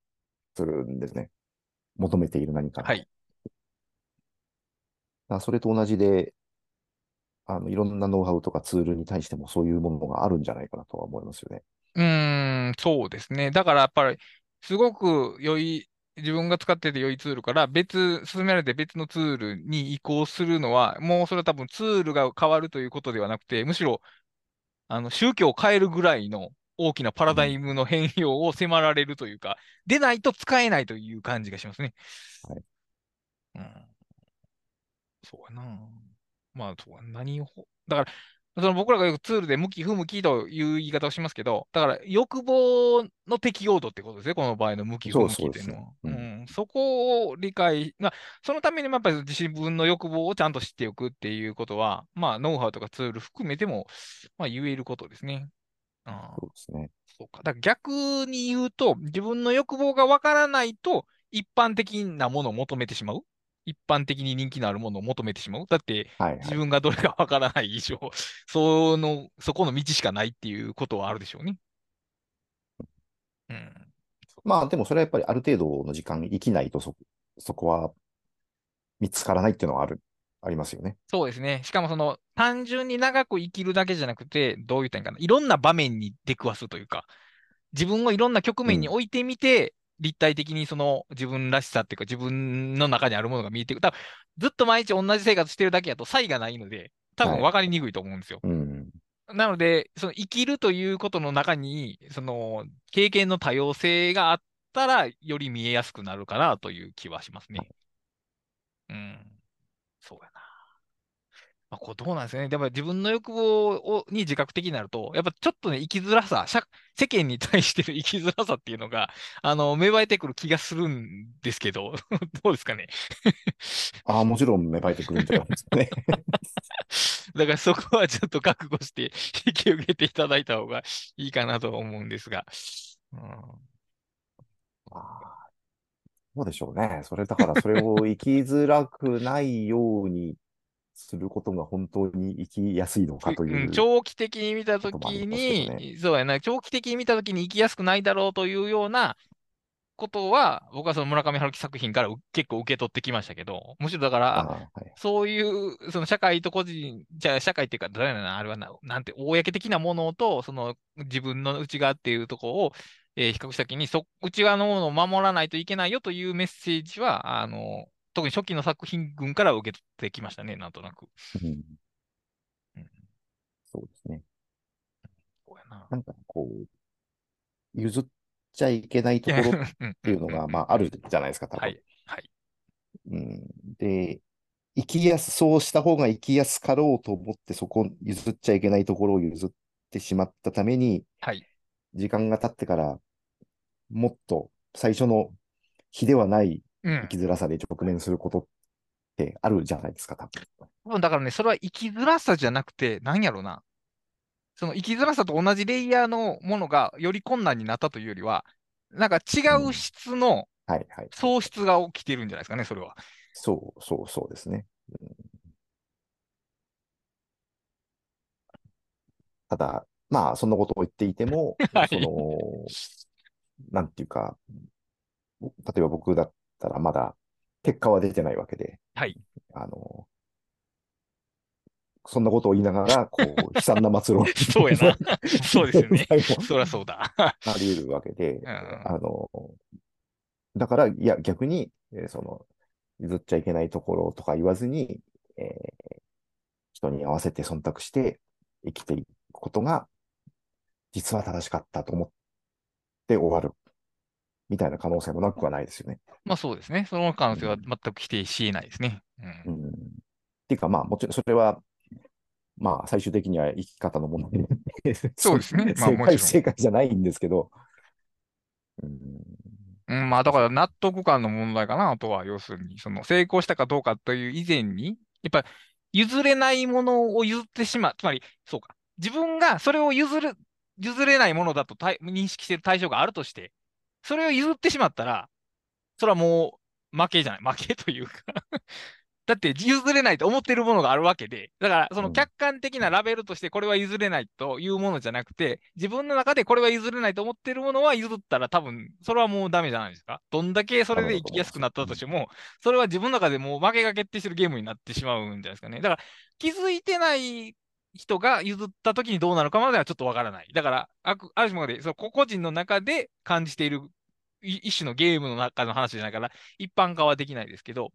するんですね。求めている何かが。はい。だそれと同じで、あの、いろんなノウハウとかツールに対してもそういうものがあるんじゃないかなとは思いますよね。うーん、そうですね。だからやっぱり、すごく良い、自分が使ってて良いツールから別、進められて別のツールに移行するのは、もうそれは多分ツールが変わるということではなくて、むしろ、あの、宗教を変えるぐらいの大きなパラダイムの変容を迫られるというか、でないと使えないという感じがしますね。はい。うん。そうやな。まあ、そうや何を、だから、その僕らがよくツールで向き不向きという言い方をしますけど、だから欲望の適用度ってことですね、この場合の向き不向きっていうのは。そうですねうん、そこを理解、まあ、そのためにもやっぱり自分の欲望をちゃんと知っておくっていうことは、まあ、ノウハウとかツール含めても、まあ、言えることですね。あそうですね。そうか。だから逆に言うと、自分の欲望がわからないと、一般的なものを求めてしまう。一般的に人気のあるものを求めてしまう。だって。自分がどれかわからない以上、<laughs> その、そこの道しかないっていうことはあるでしょうね。うん。まあでもそれはやっぱりある程度の時間生きないとそ、そこは見つからないっていうのはある、ありますよね。そうですね。しかもその、単純に長く生きるだけじゃなくて、どういいかな。いろんな場面に出くわすというか、自分をいろんな局面に置いてみて、立体的にその自分らしさっていうか、自分の中にあるものが見えてくる。多分ずっと毎日同じ生活してるだけだと差異がないので、多分分かりにくいと思うんですよ。うん。なので、その生きるということの中に、その経験の多様性があったら、より見えやすくなるかなという気はしますね。うん。そうやな。まあ、こうどうなんですかね。やっぱり自分の欲望をに自覚的になると、やっぱちょっとね、生きづらさ、社 <laughs> 世間に対しての生きづらさっていうのが、あの、芽生えてくる気がするんですけど、<laughs> どうですかね。ああ、もちろん芽生えてくるんじゃないですかね。<laughs> だからそこはちょっと覚悟して引き受けていただいた方がいいかなと思うんですが。うんまあ、そうでしょうね。それだからそれを生きづらくないようにすることが本当に生きやすいのかという。うん長期的に見たときに、そうやな、長期的に見たときに生きやすくないだろうというようなことは、僕はその村上春樹作品からう結構受け取ってきましたけど、むしろだから、はい。そういう、その社会と個人、じゃあ社会っていうか、誰だな、あれはな、なんて、公的なものと、その自分の内側っていうところを、えー比較したときに、そ、内側のものを守らないといけないよというメッセージは、あの、特に初期の作品群から受け取ってきましたね、なんとなく。うんうんそうですね。そうやな。なんかこう、譲っちゃいけないところっ <laughs> っていうのが、まあ、あるじゃないですか、多分。はい。はい。うん、で、生きやす、そうした方が生きやすかろうと思って、そこ譲っちゃいけないところを譲ってしまったために、はい。時間が経ってから、もっと最初の比ではないうん生き。づらさで直面することってあるじゃないですか、多分。多分だからね、それは生きづらさじゃなくて、なんやろな。その生きづらさと同じレイヤーのものがより困難になったというよりは、なんか違う質の。喪失が起きてるんじゃないですかね、それは。そうそうそうですね。うんただ、まあ、そんなことを言っていても、<laughs> はいその、なんていうか、例えば僕だったらまだ結果は出てないわけで、はい。あの、そんなことを言いながら、こう、<laughs> 悲惨な末路そうやな。そうですよね。<laughs> そりゃそうだ。あり得るわけで、んあの、だから、いや、逆に、えーその、譲っちゃいけないところとか言わずに、えー人に合わせて忖度して生きていくことが、実は正しかったと思って終わる。みたいな可能性もなくはないですよね。まあそうですね。その可能性は全く否定し得ないですね。う。うんん。っていうか、まあ、もちろん、それは、まあ、最終的には生き方の問題で <laughs> そうですね <laughs> まあ正解、正解じゃないんですけど、うん、うん、まあだから納得感の問題かな、あとは要するに、その成功したかどうかという以前に、やっぱ譲れないものを譲ってしまう。つまり、そうか。自分がそれを譲る、譲れないものだと対認識している対象があるとして、それを譲ってしまったら、それはもう負けじゃない。負けというか <laughs> だって譲れないと思ってるものがあるわけで、だからその客観的なラベルとしてこれは譲れないというものじゃなくて、自分の中でこれは譲れないと思ってるものは譲ったら多分、それはもうダメじゃないですか。どんだけそれで生きやすくなったとしても、それは自分の中でもう負けが決定してるゲームになってしまうんじゃないですかね。だから気づいてない人が譲った時にどうなるかまではちょっとわからない。だから、あくある種まで、その個々人の中で感じているい一種のゲームの中の話じゃないから、一般化はできないですけど、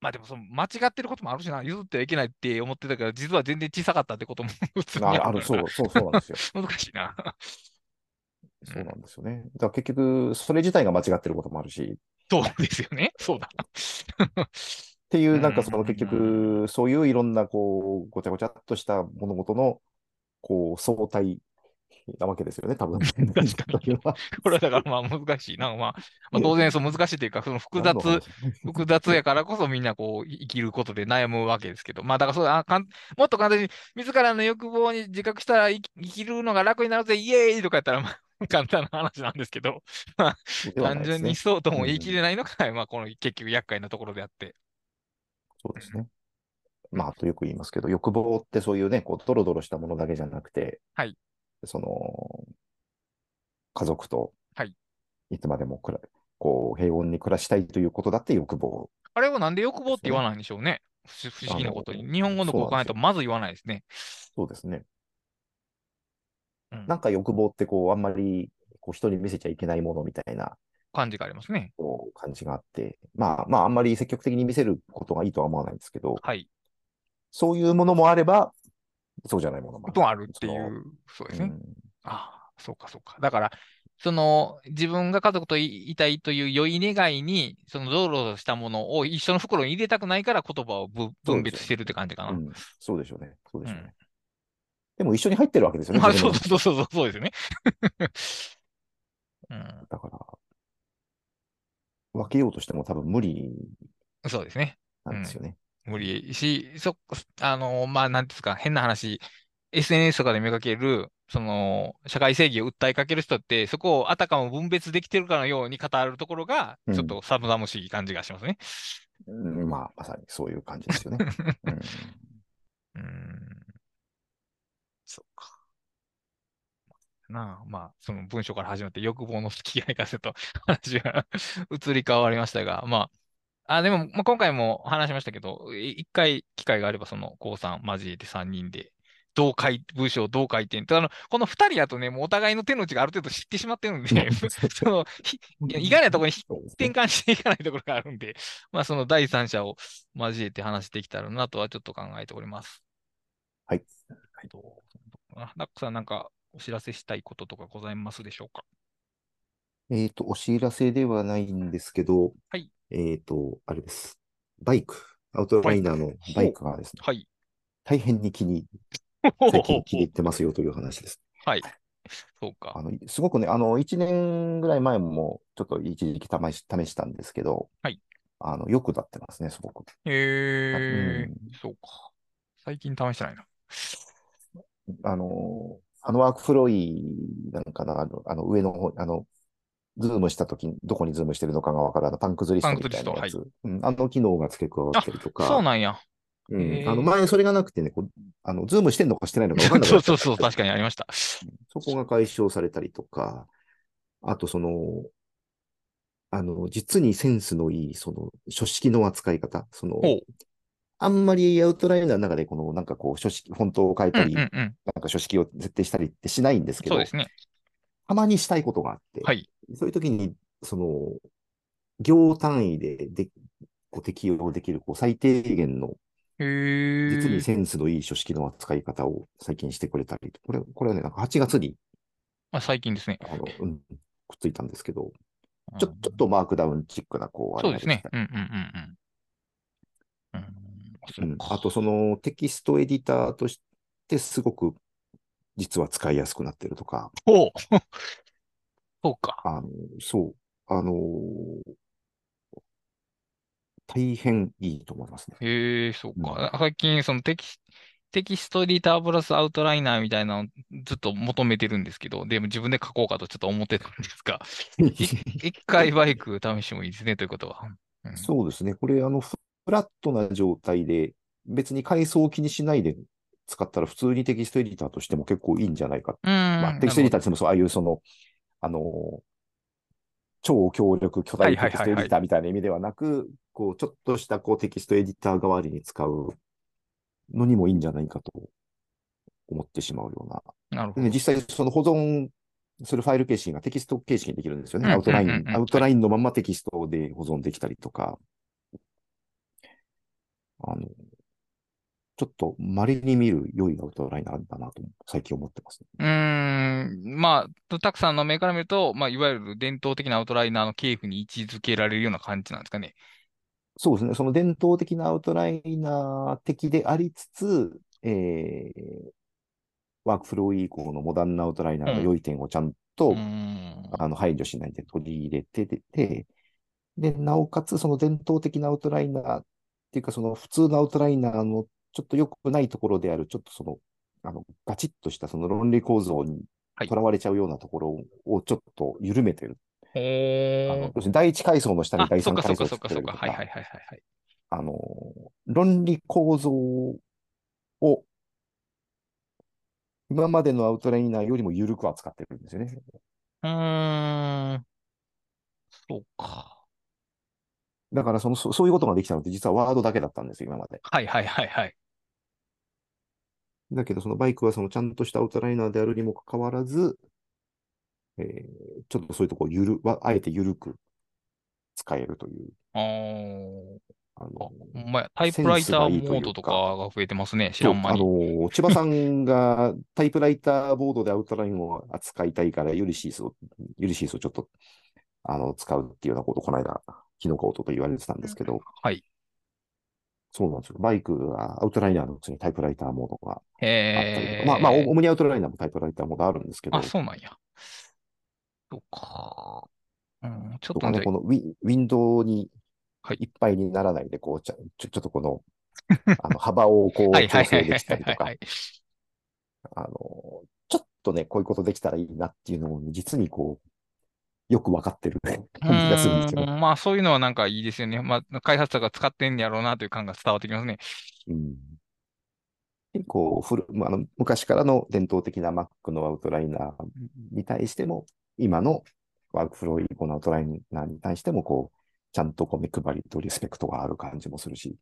まあでもその間違ってることもあるしな、譲ってはいけないって思ってたから、実は全然小さかったってことも普通にああるある、そう、そう、そうなんですよ。<laughs> 難しいな。そうなんですよね。だから結局、それ自体が間違ってることもあるし、そうですよね。そうだ。っていう、なんかその結う局、そういういろんな、こう、ごちゃごちゃっとした物事の、こう、相対なわけですよね、多分。確かに。<laughs> これはだからまあ難しい。な。まあ、まあ、当然そう難しいというか、その複雑、複雑やからこそみんなこう生きることで悩むわけですけど、まあだからそうあかん、もっと簡単に自らの欲望に自覚したら生きるのが楽になるぜ、イエーイとかやったら、まあ <laughs> 簡単な話なんですけど、まあ単純にそうとも言い切れないのが、まあこの結局厄介なところであって。そうですね。まあ、あとよく言いますけど、欲望ってそういうね、こう、ドロドロしたものだけじゃなくて、はいその、家族とはい、いつまでもくら、こう、平穏に暮らしたいということだって欲望。あれはなんで欲望って言わないんでしょうね。不思不思議なことに。日本語の交換やとまず言わないですね。そうですね。うんなんか欲望ってこう、あんまり、こう、人に見せちゃいけないものみたいな、感じがありますね。感じがあって、まあ、まあ、あんまり積極的に見せることがいいとは思わないんですけど、はい。そういうものもあれば、そうじゃないものもある。とあるっていう、そうですね。うんああ、そうかそうか。だから、その自分が家族といいたいという良い願いに、そのドロドロしたものを一緒の袋に入れたくないから言葉をぶ分別してるって感じかな。うん、そうでしょうね。そうでしょうね。うんでも一緒に入ってるわけですよね。まあ、そうそうそうそう、そうですよね。<laughs> うん、だから、分けようとしても多分無理そうですね。なんですよね。無理し、そ、あの、まあ、なんですか、変な話、SNS とかで見かける、その、社会正義を訴えかける人って、そこをあたかも分別できてるかのように語るところが、うんちょっと寒々しい感じがしますね。うんまあ、まさにそういう感じですよね。う <laughs> んうん。そうか。なあ。まあ、その文章から始まって欲望の引き合いせと <laughs> 話が <laughs> 移り変わりましたが、まあ、あ、でも、まあ、今回も話しましたけど、い一回機会があれば、その、高さん交えて3人で、どう書い、文章をどう書いてんと、あの、この二人だとね、もうお互いの手の内がある程度知ってしまってるんで、<laughs> その、意外なところに。転換していかないところがあるんで、まあ、その第三者を交えて話していけたらなとはちょっと考えております。はい。えっと、あダックさんなんかお知らせしたいこととかございますでしょうか？えっと、お知らせではないんですけど、はい。えっと、あれです。バイク、アウトライナーのバイクがですね、はい。大変に気に、最近気に入ってますよという話です。はい。そうかあ。の、すごくね、あの、1年ぐらい前も、ちょっと一時期試し、試したんですけど、はい。あの、よくなってますね、すごく。へえうん、そうか。最近試してないな。あの、あの WorkFlowy なんかな、あの、あの上の方、あの、ズームしたときにどこにズームしてるのかがわかる、あの、パンくずリストみたいなパンくずやつ。うん、あの機能が付け加わってるとか。そうなんや。うんあの、前それがなくてね、こうあの、ズームしてんのかしてないのかわかんなくそうそうそう、確かにありました。そこが解消されたりとか、あとその、あの、実にセンスのいい、その、書式の扱い方。その、あんまりアウトライナーの中で、この、なんかこう、書式、フォントを変えうんたり、うんうん。なんか書式を設定したりってしないんですけど、そうですね。たまにしたいことがあって、はい。そういう時に、その、行単位ででこう適用できるこう最低限のへえ。実にセンスのいい書式の扱い方を最近してくれたり、これ、これはね、なんか8月にあ、最近ですね。あの、うん、くっついたんですけど、うんちょ、ちょっとマークダウンチックな、こう、あれそうですねうんうん。うん。そううんか。あと、そのテキストエディターとしてすごく実は使いやすくなってるとか、ほう。<laughs> そうか。あの、そう、あの大変いいと思いますね。へえ、そううんか。最近、そのテキス、テキストエディタープラスアウトライナーみたいなのをずっと求めてるんですけど、でも自分で書こうかとちょっと思ってたんですが、<laughs> 一回 Bike 試してもいいですね、ということは。うんそうですね。これ、あの、フラットな状態で、別に階層を気にしないで使ったら、普通にテキストエディターとしても結構いいんじゃないか。まあ、テキストエディターー。ってもそう、ああいうその、あの、超強力巨大テキストエディターみたいな意味ではなく、こう、ちょっとしたこうテキストエディター代わりに使うのにもいいんじゃないかと思ってしまうような。なるほど。で実際、その保存するファイル形式がテキスト形式にできるんですよね。うんアウトライン、アウトラインのままテキストで保存できたりとか。あの、ちょっと稀に見る良いアウトライナーだなと最近思ってますね。うーん。まあ、たくさんの目から見ると、まあ、いわゆる伝統的なアウトライナーの系譜に位置づけられるような感じなんですかね。そうですね。その伝統的なアウトライナー的でありつつ、えー、ワークフロー以降のモダンなアウトライナーの良い点をちゃんうと、ーん。あの排除しないで取り入れてて、で、なおかつその伝統的なアウトライナーっていうか、その普通のアウトライナーのちょっと良くないところである、ちょっとその、あの、ガチッとしたその論理構造にはいとらわれちゃうようなところをちょっと緩めてる。ほあのー要。するに第一階層の下にあ、第三階層かそっかそっか。を作ってるとはいはいはいはいはい。あの、論理構造を今までのアウトライナーよりも緩く扱ってるんですよね。うーん。そうか。だからその、そそういうことができたのって実はワードだけだったんですよ、今まで。はいはいはいはい。だけど、そのバイクはそのちゃんとしたアウトライナーであるにもかかわらず、えーちょっとそういうところをゆる、わあえて緩く使えるという、あーあの、まや、タイプライターモードとかが増えてますね、知らん間に。の、千葉さんがタイプライターボードでアウトラインを扱いたいから、ユリシースを、ユリシースをちょっと、あの、使うっていうようなことをこの間、昨日かおとと言われてたんですけど、はい。そうなんですよ。バイクはアウトライナーのくせにタイプライターモードがあったりとへか、まあ、まあ、ーオムニアウトライナーもタイプライターモードあるんですけど、あ、そうなんや。そうか。うん、ちょっとかね、このウィウィンドウにはいいっぱいにならないで、こう、ちょちょっとこの、<laughs> あの、幅をこう、調整できたりとか。あの、ちょっとね、こういうことできたらいいなっていうのを、実にこう、よくわかってる感じがするんですよまあそういうのはなんかいいですよね。まあ開発者が使ってんやろうなという感が伝わってきますね。うん。結構古、まあ、あの昔からの伝統的な Mac のアウトライナーに対しても、今のワークフロー以降のアウトライナーに対しても、こう、ちゃんとこう目配りとリスペクトがある感じもするし、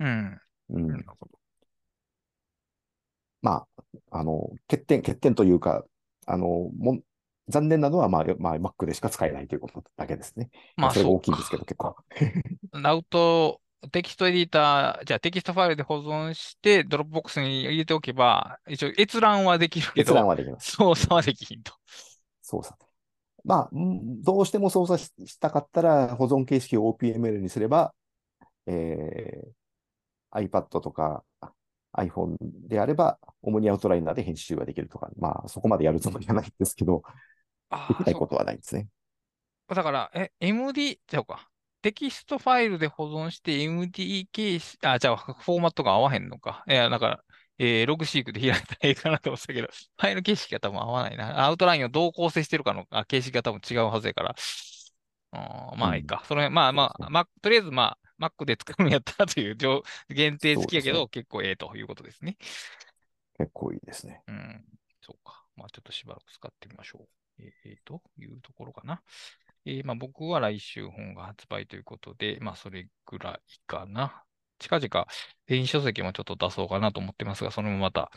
うん。うんなるほど。まあ、あの、欠点、欠点というか、あの、もん残念なのは、まあ、まあ、Mac でしか使えないということだけですね。まあ、それが大きいんですけど、結構。アウト、テキストエディター、じゃあテキストファイルで保存して、 Dropbox に入れておけば、一応閲覧はできるけ閲覧ど、はできます。操作はできひんと。操作。まあ、うんどうしても操作ししたかったら、保存形式を OPML にすれば、えー iPad とか iPhone であれば、主にアウトライナーで編集ができるとか、まあ、そこまでやるつもりはないんですけど、ああ、いことはないですね。だから、え、MD、ちゃうか。テキストファイルで保存して MD 形式、あ、じゃあ、フォーマットが合わへんのか。いや、だから、えー Logseq で開いたらいいかなと思ってたけど、<laughs> ファイル形式が多分合わないな。アウトラインをどう構成してるかのあ形式が多分違うはずやから。まあいいか。それ、まあまあ、まあ、とりあえずまあ、Mac で使うんやったらという条 <laughs> 限定付きやけど、そうです結構ええということですね。結構いいですね。うん。そうか。まあちょっとしばらく使ってみましょう。えー、えーというところかな。えーまあ僕は来週本が発売ということで、まあそれぐらいかな。近々電子書籍もちょっと出そうかなと思ってますが、それもまた、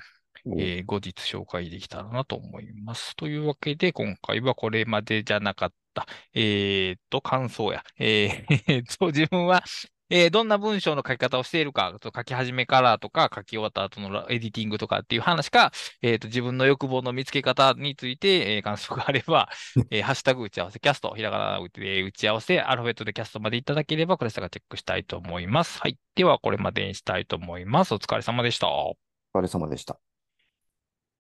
えー後日紹介できたらなと思います。というわけで、今回はこれまでじゃなかった、えーっと、感想や、えー <laughs> えーっと、自分は、えーどんな文章の書き方をしているか、と書き始めからとか、書き終わった後のラエディティングとかっていう話か、えーっと、自分の欲望の見つけ方について、えー感想があれば、えーハッシュタグ打ち合わせ、キャスト、ひらがなで打ち合わせ、アルファベットでキャストまでいただければ、これさがチェックしたいと思います。はい。では、これまでにしたいと思います。お疲れ様でした。お疲れ様でした。